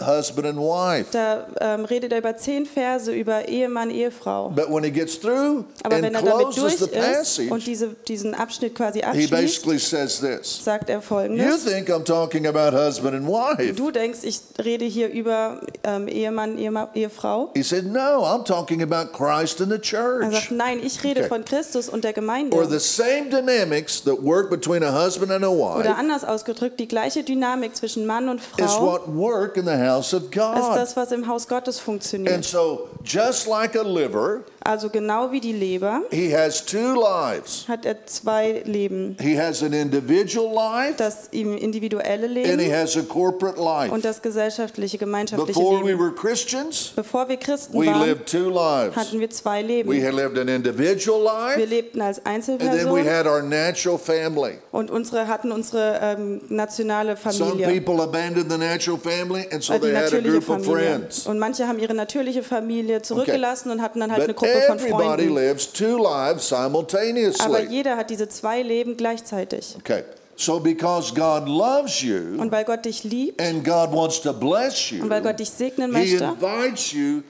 husband and wife. Da ähm, redet er über zehn Verse über Ehemann, Ehefrau. But when he gets through Aber and wenn er damit durch the ist und passage, diese, diesen Abschnitt quasi he abschließt, basically says this. sagt er You folgendes. think I'm talking about husband and wife. Du denkst, ich rede hier über ähm, Ehemann, Ehema, Ehefrau. He said, No, I'm talking about Christ and the Er sagt, church. nein, ich rede Okay. von Christus und der Or Gemeinde. the same dynamics that work between a husband and a Oder wife anders ausgedrückt, die gleiche Dynamik zwischen Mann und is Frau what work in the house of ist God. das, was im Haus Gottes And funktioniert. so, just like a liver, Also genau wie die Leber he has two lives. hat er zwei Leben. He has an individual life Das individuelle and he Leben has a corporate life. und das gesellschaftliche, gemeinschaftliche Before we Leben. were Christians, Bevor wir Christen we waren, lived two lives. hatten wir zwei We Leben. had lived an individual Wir life, lebten als and then we had our natural family. und unsere hatten unsere ähm, nationale Some Familie. people abandoned the natural family, and so Äh, die natürliche group of Familie. Und manche haben ihre natürliche Familie zurückgelassen und hatten dann halt eine Gruppe von Freunden. lives two lives Aber simultaneously. jeder hat diese zwei Leben gleichzeitig. Okay, so because God loves you Und weil Gott dich liebt and God wants to bless you, und weil Gott dich segnen He möchte, invites you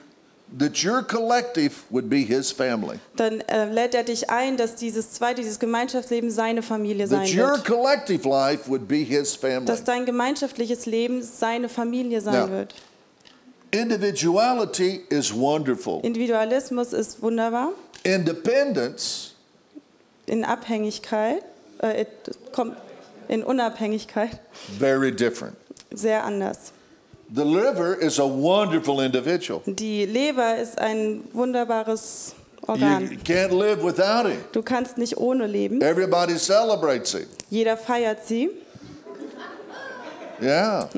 that your collective would be His family. dann äh, lädt er dich ein, dass dieses zweite, dieses Gemeinschaftsleben seine Familie That sein your wird. collective life would be His family. Dass dein gemeinschaftliches Leben seine Familie sein Now, wird. Individuality is wonderful. Individualismus ist wunderbar. Independence In Abhängigkeit, äh, kommt in Unabhängigkeit very different. sehr anders. The liver is a wonderful individual. Die Leber ist ein wunderbares You Organ. can't live without him. Du kannst nicht ohne leben. Everybody celebrates him. Jeder feiert sie. Yeah.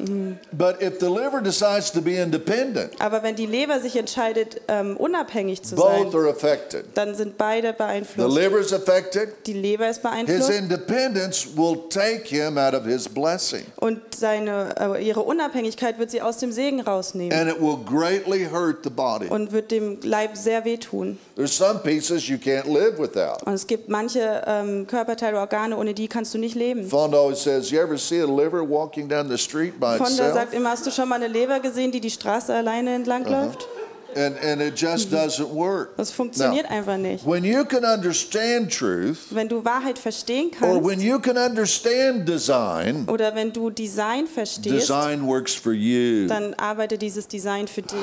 But if the liver decides to be independent, Aber wenn die Leber sich entscheidet, ähm, unabhängig zu sein, both are affected. dann sind beide The beeinflusst. liver is affected. Die Leber ist His beeinflusst independence will take him out of his blessing. und seine, äh, ihre Unabhängigkeit wird sie aus dem Segen rausnehmen And it will greatly hurt the body. und wird dem Leib sehr wehtun. There's some pieces you can't live without. Und es gibt manche ähm, Körperteile, Organe, ohne die kannst du nicht leben. Fonda always says, You ever see a liver walking down the street by Fonda itself? sagt immer, hast du schon mal eine Leber gesehen, die die Straße alleine entlang läuft? And, and it just doesn't work. Das funktioniert Now, einfach nicht. when you can understand truth, Wenn du Wahrheit verstehen or when kannst you can understand design, oder wenn du Design verstehst, design works for you. dann arbeitet dieses Design für dich.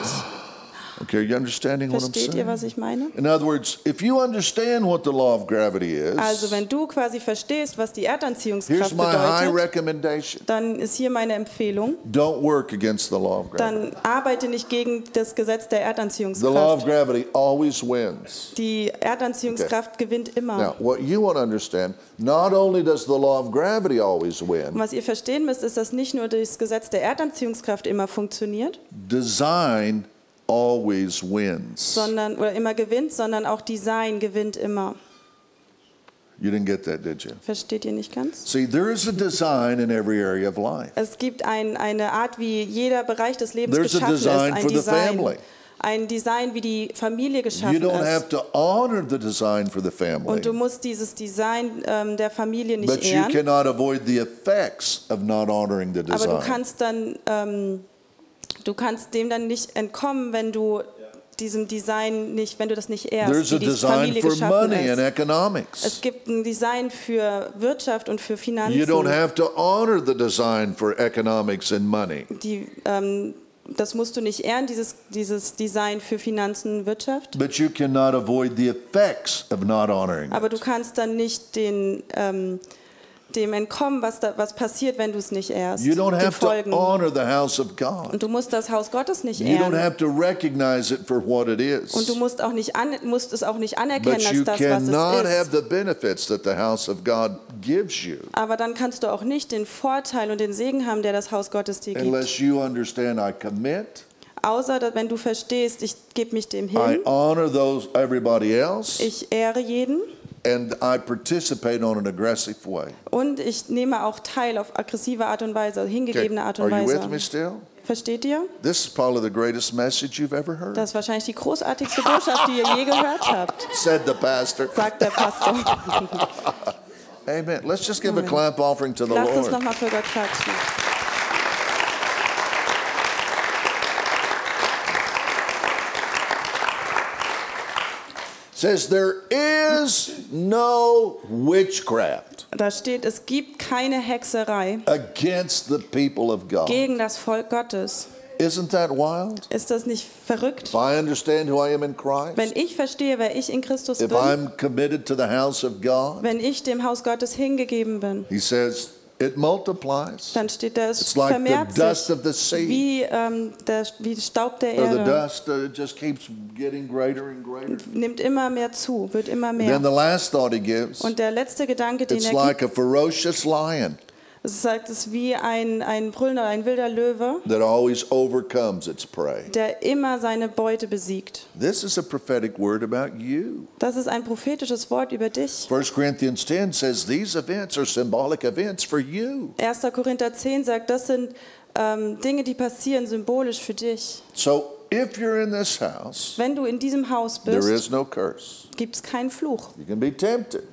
Okay, you understanding what I'm Versteht ihr, saying? was ich meine? In other words, if you understand what the law of gravity is, Also wenn du quasi verstehst, was die here's Erdanziehungskraft my high bedeutet, recommendation. dann ist hier meine Empfehlung, Don't work against the law of gravity. dann arbeite nicht gegen das Gesetz der The law of Erdanziehungskraft. gravity always wins. Die Erdanziehungskraft gewinnt immer. Now, what you want to understand, not only does the law of gravity always Und win, was ihr verstehen müsst, ist, dass nicht nur das Gesetz der Erdanziehungskraft immer funktioniert, design always wins. sondern oder immer gewinnt, sondern auch Design gewinnt immer. You didn't get that, did you? Versteht ihr nicht ganz? See, there is a design in every area of life. Es gibt ein, eine Art, wie jeder Bereich des Lebens There's geschaffen ist, design ein for the Design. family. Ein Design, wie die Familie You geschaffen don't have ist. to honor the design for the family, Und du musst dieses Design ähm, der Familie nicht but you ehren. cannot avoid the effects of not honoring the Aber du kannst dann, ähm, du kannst dem dann nicht entkommen, wenn du diesem Design nicht, wenn du das nicht ehrst, There's wie a die design Familie geschaffen ist. Es gibt ein Design für Wirtschaft und für Finanzen. You don't have to honor the design for economics and money. die, ähm, das musst du nicht ehren, dieses, dieses Design für Finanzen, Wirtschaft. But you cannot avoid the effects of not honoring Aber du kannst dann nicht den, ähm, dem entkommen, was, da, was passiert, wenn du es nicht ehrst. You don't have to honor the house of God. Und du musst das Haus Gottes nicht You don't ehren. have to recognize it for what it Und du is. musst, auch nicht an, musst es auch nicht anerkennen But als you das, was cannot es have ist. the benefits that the house of God gives you Aber dann kannst du auch nicht den Vorteil und den Segen haben, der das Haus Gottes dir gibt. unless you understand I commit, Außer, wenn du verstehst, ich gebe mich dem hin, those ich ehre jeden and I participate on an aggressive way. und ich nehme auch teil auf aggressive Art und Weise, hingegebene Art Are und you with me Weise. still? Versteht ihr? This is probably the greatest message you've ever heard, Das ist wahrscheinlich die großartigste Botschaft, die ihr je gehört habt, said the pastor. sagt der Pastor. Amen. Let's just give a clap offering to the Lasst uns Lord. nochmal für Gott klatschen. Says there is no witchcraft Da steht, es gibt keine Hexerei against the people of God. gegen das Volk Gottes. Isn't that wild? Ist das nicht verrückt? If I understand who I am in Wenn Christ, ich verstehe, wer ich in Christus if bin, I'm committed to the house of God, wenn ich dem Haus Gottes hingegeben bin, he says it multiplies. dann steht da, es It's like the dust sich of the sea. wie, ähm, der, wie Staub der Or the Erde. dust uh, just keeps getting greater and greater. Nimmt immer mehr zu, wird immer Then mehr. the last thought he gives, Und der letzte Gedanke, den it's er like a ferocious lion es sagt, es ist wie ein, ein brüllender, ein wilder Löwe, that always overcomes its prey. der immer seine Beute besiegt. This is a prophetic word about you. Das ist ein prophetisches Wort über dich. 1 Corinthians 10 says these events are symbolic events for you. 1. Korinther 10 sagt, das sind ähm, Dinge, die passieren symbolisch für dich. So if you're in this house, Wenn du in diesem Haus there bist, is no curse. gibt es keinen Fluch. You can be tempted,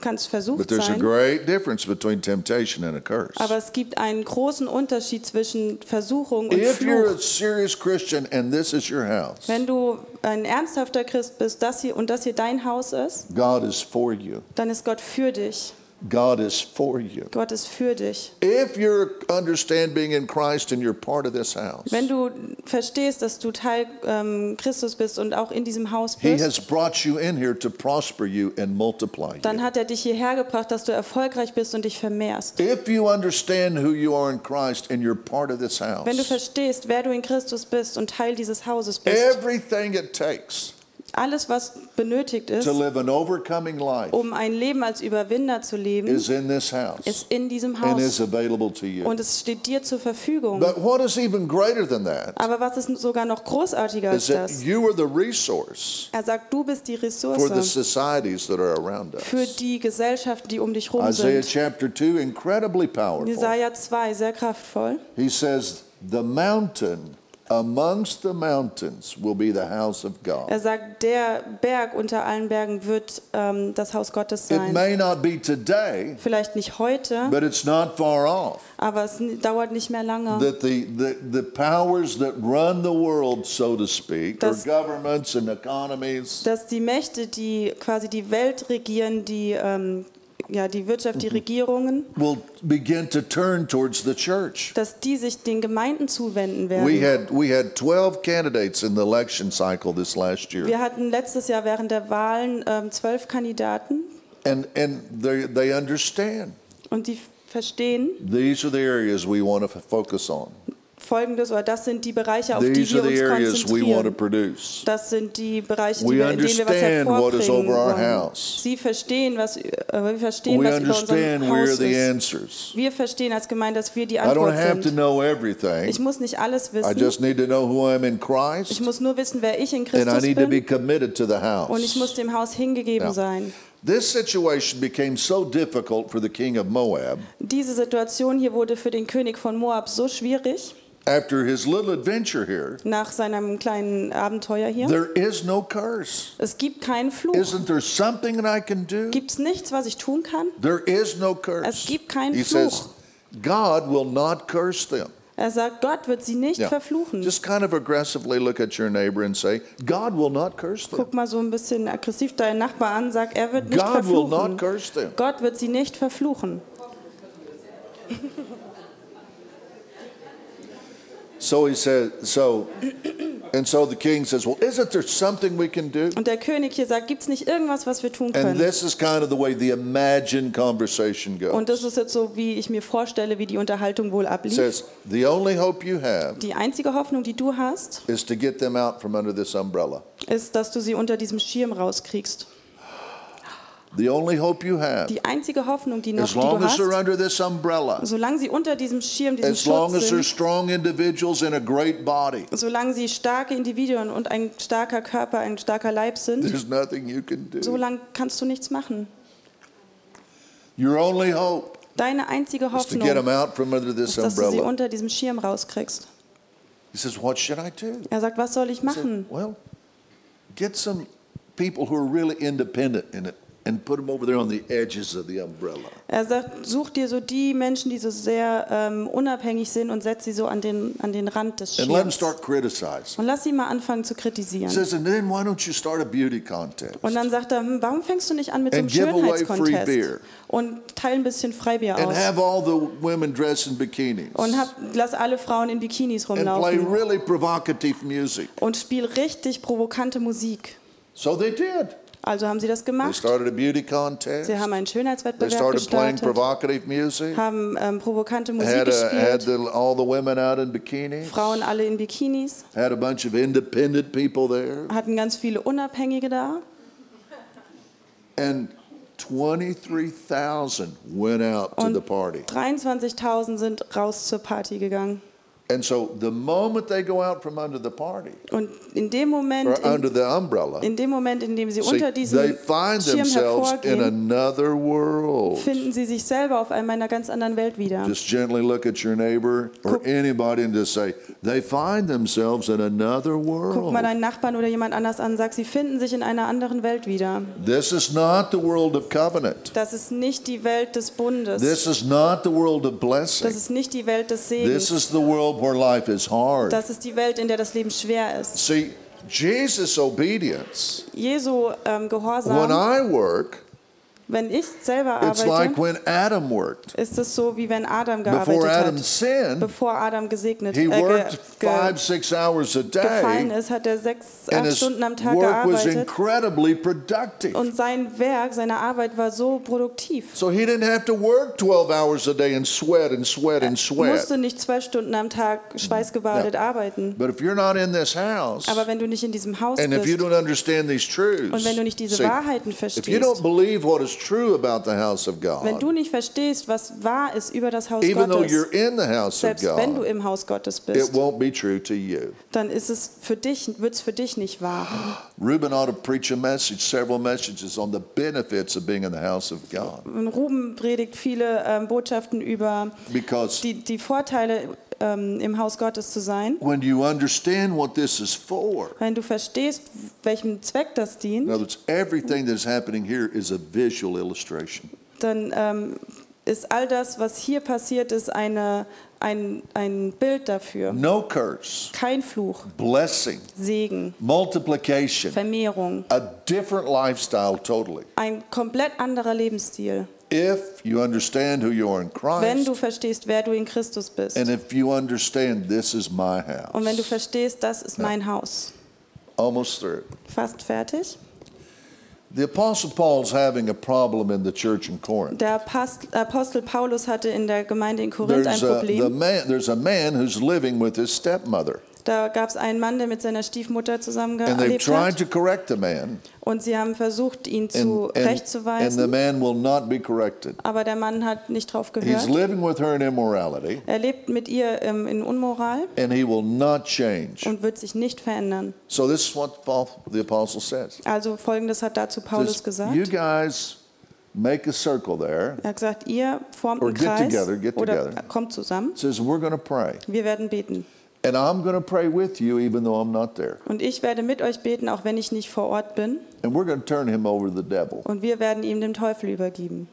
Kannst but versucht there's a sein, great difference between temptation and a curse. aber es gibt einen großen Unterschied zwischen Versuchung und If you're a Fluch. serious Christian and this is your house, Wenn du ein ernsthafter Christ bist das hier, und das hier dein Haus ist, God is for you. dann ist Gott für dich. God is for you. Gott ist für dich. If you understand being in Christ and you're part of this house, Wenn du verstehst, dass du Teil ähm, Christus bist und auch in diesem Haus bist. He has brought you in here to prosper you and multiply you. dann hat er dich hierher gebracht, dass du erfolgreich bist und dich vermehrst. If you understand who you are in Christ and you're part of this house, Wenn du verstehst, wer du in Christus bist und Teil dieses Hauses bist, everything it takes alles, was benötigt ist, to live an overcoming life um ein Leben als Überwinder zu leben, is in this house ist in diesem and is Haus. available to you. Und es steht dir zur Verfügung. But what is even greater than that Aber was ist sogar noch großartiger als das? you are the resource Er sagt, du bist die for the Ressource societies that are around für die Gesellschaften, die um dich rum Isaiah sind. chapter 2, incredibly powerful. Jesaja 2, sehr kraftvoll. He says, The mountain amongst the mountains will be the house of God. Er sagt, der Berg unter allen Bergen wird ähm, das Haus Gottes It sein. may not be today, Vielleicht nicht heute, but it's not far off. aber es dauert nicht mehr lange. That the, the, the powers that run the world, so to speak, or Das- governments and economies, Dass die Mächte, die quasi die Welt regieren, die, ähm, ja, die Wirtschaft, die Regierungen, will begin to turn towards the church. dass die sich den Gemeinden zuwenden We werden. had, we had 12 candidates in the election cycle this last year. Wir hatten letztes Jahr während der Wahlen ähm, zwölf Kandidaten And, and they, they understand. und die verstehen These are the areas we want to focus on. Folgendes, oder das sind die Bereiche, auf die These wir are the uns konzentrieren. Das sind die Bereiche, die wir, in denen wir was hervorbringen wollen. Sie verstehen, was, äh, wir verstehen, We was über unserem Haus ist. Wir verstehen als Gemeinde, dass wir die Antwort sind. Ich muss nicht alles wissen. Ich muss nur wissen, wer ich in and I Christus bin. Und ich muss dem Haus hingegeben Ja. sein. This situation became so difficult for the king of Moab Diese Situation hier wurde für den König von Moab so schwierig, after his little adventure here. nach seinem kleinen Abenteuer hier. There is no curse. Es gibt keinen Fluch. Isn't there something that I can do? Gibt es nichts, was ich tun kann? There is no curse. Es gibt keinen He Fluch. says, God will not curse them. Er sagt, Gott wird sie nicht Yeah. verfluchen. Just kind of aggressively look at your neighbor and say, God will not curse them. Guck mal so ein bisschen aggressiv deinen Nachbar an, sag, er wird nicht God will not verfluchen. curse them. Gott wird sie nicht verfluchen. So he said, so, and so the king says, well, isn't there something we can do? Und der König hier sagt, gibt es nicht irgendwas, was wir tun And können? this is kind of the way the imagined conversation Und das goes. ist jetzt so, wie ich mir vorstelle, wie die Unterhaltung wohl It ablief. says, the only hope you have Die einzige Hoffnung, die du hast, is to get them out from under this umbrella. ist, dass du sie unter diesem Schirm rauskriegst. The only hope you have, Die einzige Hoffnung, die, noch, as die du long as they're hast, under this umbrella, solange sie unter diesem Schirm, diesem as long Schutz as they're strong individuals in a great body, solange sie starke Individuen und ein starker Körper, ein starker Leib sind, there's nothing you can do. solange kannst du nichts machen. Your only hope Deine einzige Hoffnung out from under this ist, dass du sie unter diesem Schirm rauskriegst. He says, What should I do? Er sagt, was soll ich I said, machen? well, get some people who are really independent in it and put them over there on the edges of the umbrella. Er sagt, such dir so die Menschen, die so sehr ähm, unabhängig sind und setz sie so an den, an den Rand des And let them Schirms. start criticizing. Und lass sie mal anfangen zu kritisieren. says, and then why don't you start a beauty contest? Und dann sagt er, hm, warum fängst du nicht an mit so einem And free beer. Schönheitskontest? Und teil ein bisschen Freibier And aus. have all the women dress in bikinis. Und hab, lass alle Frauen in Bikinis And play rumlaufen. really provocative music. Und spiel richtig provokante Musik. So they did. Also haben sie das gemacht. started a beauty contest. Sie haben einen Schönheitswettbewerb gestartet, music. haben ähm, provokante Musik Had, a, had gespielt, the, all the women out in bikinis. Frauen alle in Bikinis, Had a bunch of independent people there. hatten ganz viele Unabhängige da. And 23,000 went out to Und the party. 23.000 sind raus zur Party gegangen. And so the moment they go out from under the party Und in dem Moment, or in, under the umbrella, in dem Moment, in dem sie see, unter they diesem find Schirm themselves in another world. finden sie sich selber auf einmal in einer ganz anderen Welt wieder. Just gently look at your neighbor or Guck- anybody and just say, they find themselves in another Guck world. mal deinen Nachbarn oder jemand anders an, sag, sie finden sich in einer anderen Welt wieder. This is not the world of covenant. Das ist nicht die Welt des Bundes. This is not the world of Das blessing. ist nicht die Welt des This Segens. is the world where life is hard. Das ist die Welt, in der das Leben schwer ist. See, Jesus' obedience, Jesu ähm, when I work, Wenn ich selber It's like arbeite, when Adam worked. ist es so, wie wenn Adam gearbeitet Before Adam hat. sinned, Bevor Adam gesegnet he äh, worked ge, five, six hours a gefallen day, ist, hat er sechs, and acht his Stunden am Tag work was gearbeitet. incredibly productive. Und sein Werk, seine Arbeit war so produktiv. So he didn't have to work 12 hours a day and sweat and sweat and Du sweat. musste nicht zwölf Stunden am Tag schweißgebadet arbeiten. But if you're not in this house, Aber wenn du nicht in diesem Haus and if you bist don't understand these truths, und wenn du nicht diese see, Wahrheiten if you verstehst, don't believe what is true about the house of wenn God, du nicht verstehst, was wahr ist über das Haus even though Gottes, you're in the house of selbst wenn du God, im Haus Gottes it bist, won't be true to you. dann ist es für dich, wird es für dich nicht wahr. Ruben ought to preach a message, several messages on the benefits of being in the house of God. Und Ruben predigt viele ähm, Botschaften über Because die, die Vorteile, ähm, im Haus Gottes zu sein. when you understand what this is for, Wenn du verstehst, welchem Zweck das in dient, other words, everything that is happening here is a visual illustration. dann ähm, ist all das, was hier passiert, ist eine, ein, ein Bild dafür. No curse, Kein Fluch, blessing, Segen, multiplication, Vermehrung. a different lifestyle totally. Ein komplett anderer Lebensstil. If you understand who you are in Wenn Christ, du verstehst, wer du in Christus bist. and if you understand this is my Und wenn du house, verstehst, das ist mein Haus. almost through. Fast fertig. The Apostle Paul's having a problem in the church in Corinth. Der Apostel Paulus hatte in der Gemeinde in Korinth ein There's a, the Problem. man, there's a man who's living with his stepmother, Da gab es einen Mann, der mit seiner Stiefmutter zusammengelebt tried hat. to correct the man, Und sie haben versucht, ihn zu and, rechtzuweisen. man will not be corrected. Aber der Mann hat nicht drauf gehört. Er lebt mit ihr ähm, in Unmoral and he will not change. und wird sich nicht verändern. So this is what Paul, the apostle says. Also folgendes hat dazu Paulus Says, gesagt. you guys make a circle there. Er hat gesagt, ihr formt Or einen Kreis together, get oder together. kommt zusammen. Says we're going to pray, Wir werden beten. And I'm going to pray with you, even though I'm not there. Und ich werde mit euch beten, auch wenn ich nicht vor Ort bin. And we're going to turn him over to the devil, Und wir werden ihm dem Teufel übergeben.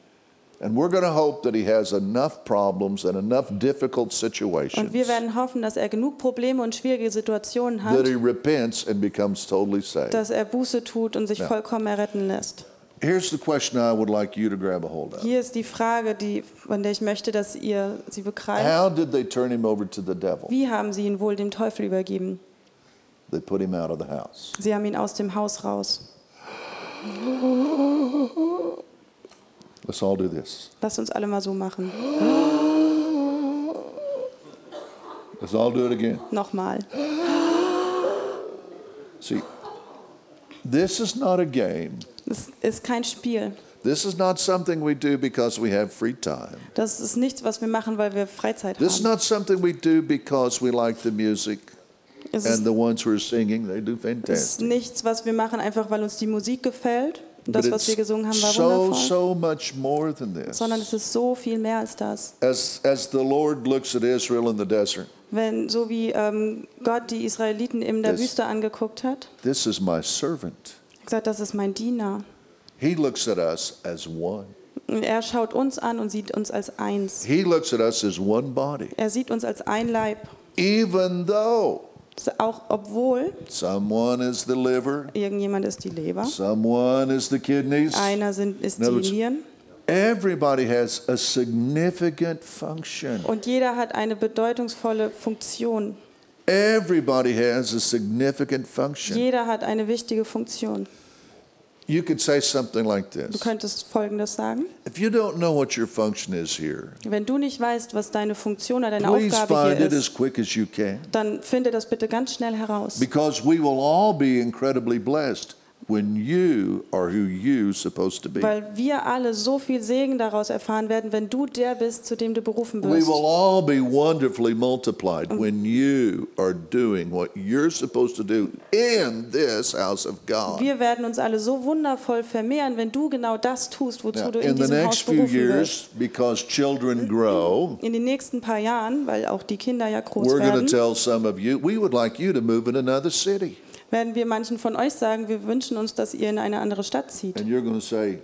and we're going to hope that he has enough problems and enough difficult situations Und wir werden hoffen, dass er genug Probleme und schwierige Situationen that hat, he repents and becomes totally saved. dass er Buße tut und sich Ja. vollkommen erretten lässt. Here's the question I would like you to grab a hold of. Hier ist die Frage, die, von der ich möchte, dass ihr sie begreift. How did they turn him over to the devil? Wie haben sie ihn wohl dem Teufel übergeben? They put him out of the house. Sie haben ihn aus dem Haus raus. Let's all do this. Lass uns alle mal so machen. Let's all do it again. Nochmal. See, this is not a game. Es ist kein Spiel. This is not something we do because we have free time. Das ist nichts, was wir machen, weil wir Freizeit This is haben. not something we do because we like the music Es and ist, the ones who are singing, they do es ist fantastic. nichts, was wir machen, einfach weil uns die Musik gefällt. Und das, was wir gesungen haben, war so, wundervoll. so much more than this. Sondern es ist so viel mehr als das. As, as the Lord looks at Israel in the desert, Wenn, so wie ähm, Gott die Israeliten in der Das- Wüste angeguckt hat, this is my servant. Gesagt, das ist mein Diener. He looks at us as one. Er schaut uns an und sieht uns als eins. He looks at us as one body. Er sieht uns als ein Leib. Even though Auch obwohl someone is the liver, irgendjemand ist die Leber, someone is the kidneys, einer sind, ist die Nieren everybody has a significant function. und jeder hat eine bedeutungsvolle Funktion. Everybody has a significant function. Jeder hat eine wichtige Funktion. You could say something like this. Du könntest Folgendes sagen. If you don't know what your function is here, Wenn du nicht weißt, was deine Funktion oder deine please Aufgabe find hier it as ist, quick as you can. dann finde das bitte ganz schnell heraus. Because we will all be incredibly blessed when you are who you are supposed to be. Weil wir alle so viel Segen daraus erfahren werden, wenn du der bist, zu dem du berufen We wirst. will all be wonderfully multiplied when mm. you are doing what you're supposed to do in this house of God. Wir werden uns alle so wundervoll vermehren, wenn du genau das tust, wozu Now, du in in diesem Haus berufen wirst. because children grow, mm-hmm. In den nächsten paar Jahren, weil auch die Kinder ja groß we're going to werden, tell some of you, we would like you to move in another city. Werden wir manchen von euch sagen, wir wünschen uns, dass ihr in eine andere Stadt zieht. And you're going to say,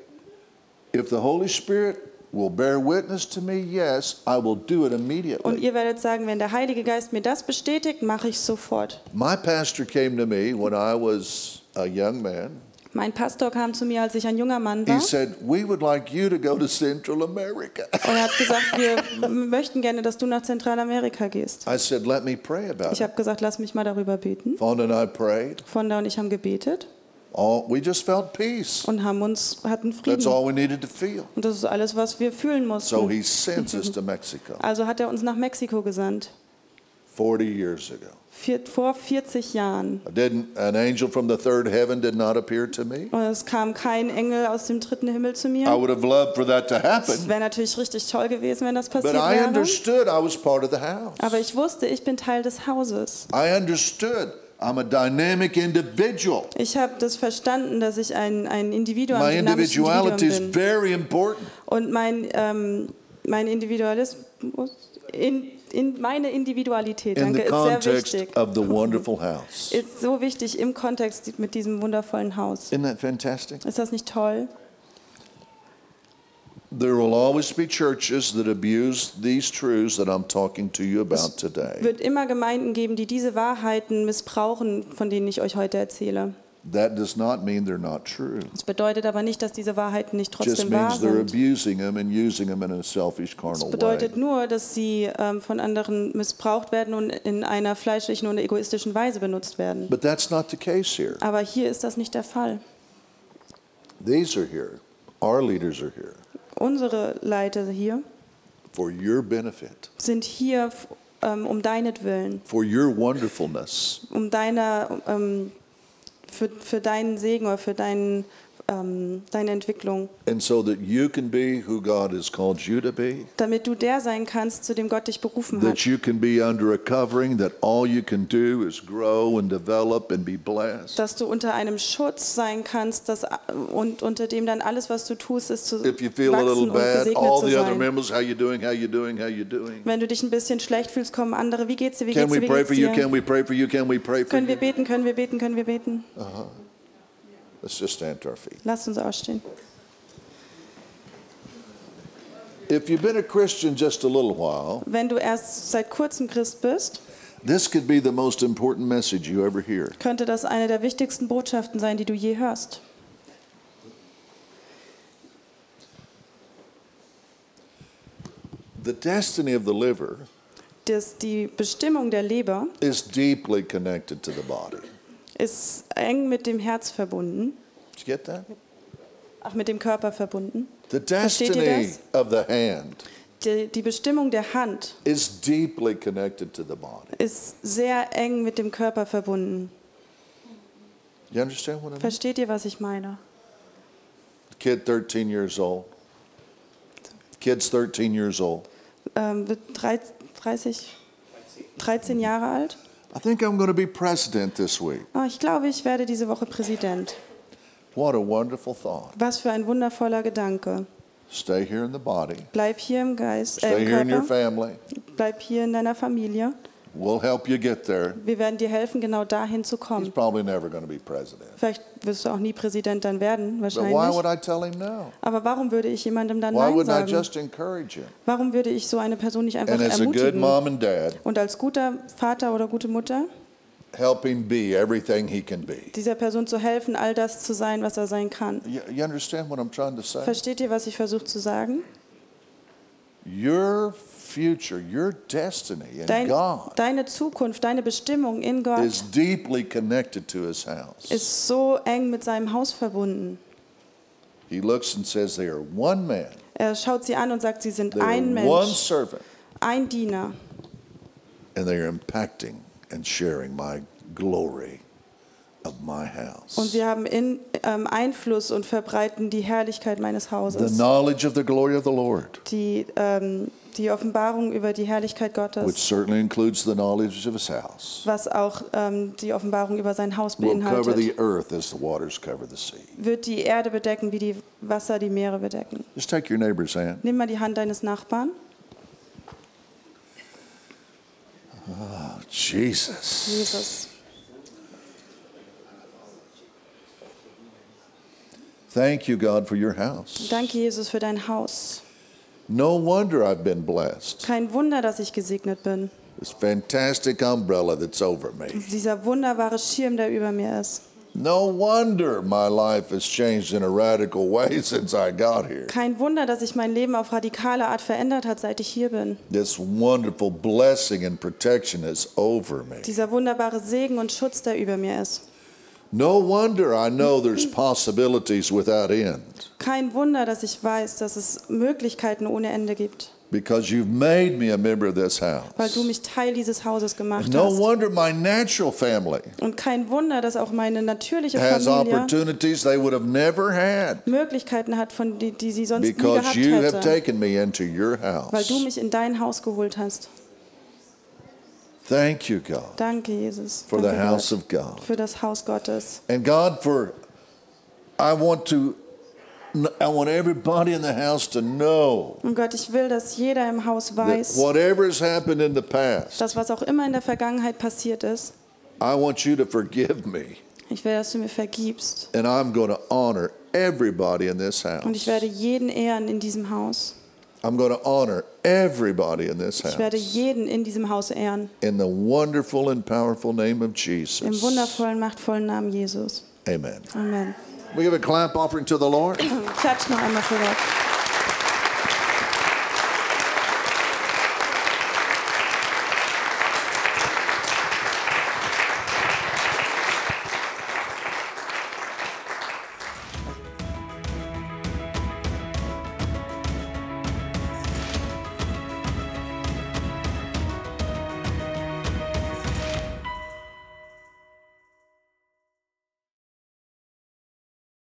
if the Holy Spirit will bear witness to me, yes, I will do it Und immediately. ihr werdet sagen, wenn der Heilige Geist mir das bestätigt, mache ich sofort. My pastor came to me when I was a young man, Mein Pastor kam zu mir, als ich ein junger Mann He war. said, We would like you to go to Central America. Und er hat gesagt, wir möchten gerne, dass du nach Zentralamerika gehst. I said, Let me pray about Ich habe gesagt, lass mich mal darüber beten. Fonda and I prayed. Fonda und ich haben gebetet All, we just felt peace. und haben uns hatten That's Frieden. all we needed to feel. Und das ist alles, was wir fühlen So mussten. he sends us to Mexico Also hat er uns nach Mexiko gesandt. 40 years ago. Vier, vor 40 Jahren. I didn't, an angel from the third heaven did not appear to me. Und es kam kein Engel aus dem dritten Himmel zu I mir. would have loved for that to Es happen, wäre natürlich richtig toll gewesen, wenn das but passiert I wäre. understood I was part of the house. Aber ich wusste, ich bin Teil des Hauses. I understood I'm a dynamic individual. Ich habe das verstanden, dass ich ein, ein Individuum, My individuality is Individuum bin. very important. Und mein, ähm, mein Individualismus, in, in meine Individualität, In danke, ist sehr wichtig. Ist so wichtig im Kontext mit diesem wundervollen Haus. Isn't that fantastic? Ist das nicht toll? There will always be churches that abuse these truths that I'm talking to you about today. wird immer Gemeinden geben, die diese Wahrheiten missbrauchen, von denen ich euch heute erzähle. That does not mean they're not true. Das bedeutet aber nicht, dass diese Wahrheiten nicht trotzdem wahr means they're sind. abusing them and using them in a selfish, Das carnal bedeutet nur, dass sie ähm, von anderen missbraucht werden und in einer fleischlichen und egoistischen Weise benutzt werden. But that's not the case here. Aber hier ist das nicht der Fall. These are here. Our leaders are here Unsere Leiter hier for your benefit, sind hier ähm, um deinetwillen, for your wonderfulness. um deiner, ähm, für, für deinen Segen oder für deinen, ähm, deine Entwicklung, And so that you can be who God has called you to be, damit du der sein kannst, zu dem Gott dich berufen that hat. you can be under a covering, that all you can do is grow and develop and be blessed. Dass du unter einem Schutz sein kannst dass, und unter dem dann alles, was du tust, ist zu If you feel a little wachsen und bad, all the other sein. members, how you doing, how you doing, how you doing. Wenn du dich ein bisschen schlecht fühlst, kommen andere. Wie geht's dir? Wie Can geht's we dir? Wie pray geht's for you? dir? Can we pray for you? Can we pray for Können wir you? beten? Können wir beten? Können wir beten? Let's just stand to our feet. Lasst uns aufstehen. If you've been a Christian just a little while, Wenn du erst seit kurzem Christ bist, this could be the most important message you ever hear. könnte das eine der wichtigsten Botschaften sein, die du je hörst. The destiny of the liver Das, die Bestimmung der Leber is deeply connected to the body. Ist eng mit dem Herz verbunden, Did you get that? ach mit dem Körper verbunden. The destiny of the hand Die, die Bestimmung der Hand is deeply connected to the body. ist sehr eng mit dem Körper verbunden. You understand what I mean? Versteht ihr, was ich meine? Kid 13 years old. Kid's 13 years old. Ähm, wird drei- 30, 13 Jahre alt. I think I'm going to be president this week. Ah, ich glaube, ich werde diese Woche Präsident. What a wonderful thought. Was für ein wundervoller Gedanke. Stay here in the body. Bleib hier im Geist, äh, Stay im here in your family. Bleib hier in deiner Familie. We'll help you get there. Wir werden dir helfen, genau dahin zu He's kommen. probably never going to be president. Vielleicht wirst du auch nie Präsident dann werden, But why wahrscheinlich. would I tell him no? Aber warum würde ich jemandem dann Why Nein wouldn't I sagen? just encourage him? Warum würde ich so eine Person nicht einfach And as a good ermutigen? mom and dad, Und als guter Vater oder gute Mutter help him be everything he can be. dieser Person zu helfen, all das zu sein, was er sein kann. You, you understand what I'm trying to say? Versteht ihr, was ich versuche zu sagen? Your future, your destiny in Dein, God deine Zukunft, deine Bestimmung in Gott is deeply connected to his house. ist so eng mit seinem Haus verbunden. He looks and says they are one man, Er schaut sie an und sagt, sie sind they ein are one Mensch, servant, ein Diener. and they are impacting and sharing my glory of my Und house. sie haben in, ähm, Einfluss und verbreiten die Herrlichkeit meines The Hauses. knowledge of the glory of the Lord, Die, ähm, die Offenbarung über die Herrlichkeit which Gottes, certainly includes the knowledge of his house, was auch ähm, die Offenbarung über sein Haus will cover beinhaltet, the earth as the waters cover the sea. wird die Erde bedecken, wie die Wasser die Meere bedecken. Just take your neighbor's hand. Nimm mal die Hand deines Nachbarn. Jesus. Jesus. Thank you, God, for your house. Danke, Jesus, für dein Haus. No wonder I've been blessed. Kein Wunder, dass ich gesegnet bin. This fantastic umbrella that's over me. Dieser wunderbare Schirm, der über mir ist. No wonder my life has changed in a radical way since I got here. Kein Wunder, dass sich mein Leben auf radikale Art verändert hat, seit ich hier bin. This wonderful blessing and protection is over me. Dieser wunderbare Segen und Schutz, der über mir ist. No wonder I know there's possibilities without end Kein Wunder, dass ich weiß, dass es Möglichkeiten ohne Ende gibt, because you've made me a member of this weil du house. mich Teil dieses Hauses gemacht No hast. wonder my natural family Und kein Wunder, dass auch meine natürliche has Familie opportunities they would have never had Möglichkeiten hat, von die, die sie sonst nie because gehabt you have taken me into your weil du house. mich in dein Haus geholt hast. Thank you, God, Danke, Jesus, for the Danke, house Gott, of God. für das Haus Gottes. And God, for I want to, I want everybody in the house to know Und Gott, ich will, dass jeder im Haus weiß, whatever has happened in the past, dass was auch immer in der Vergangenheit passiert ist, I want you to forgive me, ich will, dass du mir vergibst. and I'm going to honor everybody in this Und ich house. werde jeden ehren in diesem Haus. I'm going to honor everybody in this house. Ich werde jeden in diesem Haus ehren. In the wonderful and powerful name of Jesus. Im wundervollen, machtvollen Namen Jesus. Amen. Amen. We give a clap offering to the Lord. Klatsch noch einmal für Gott.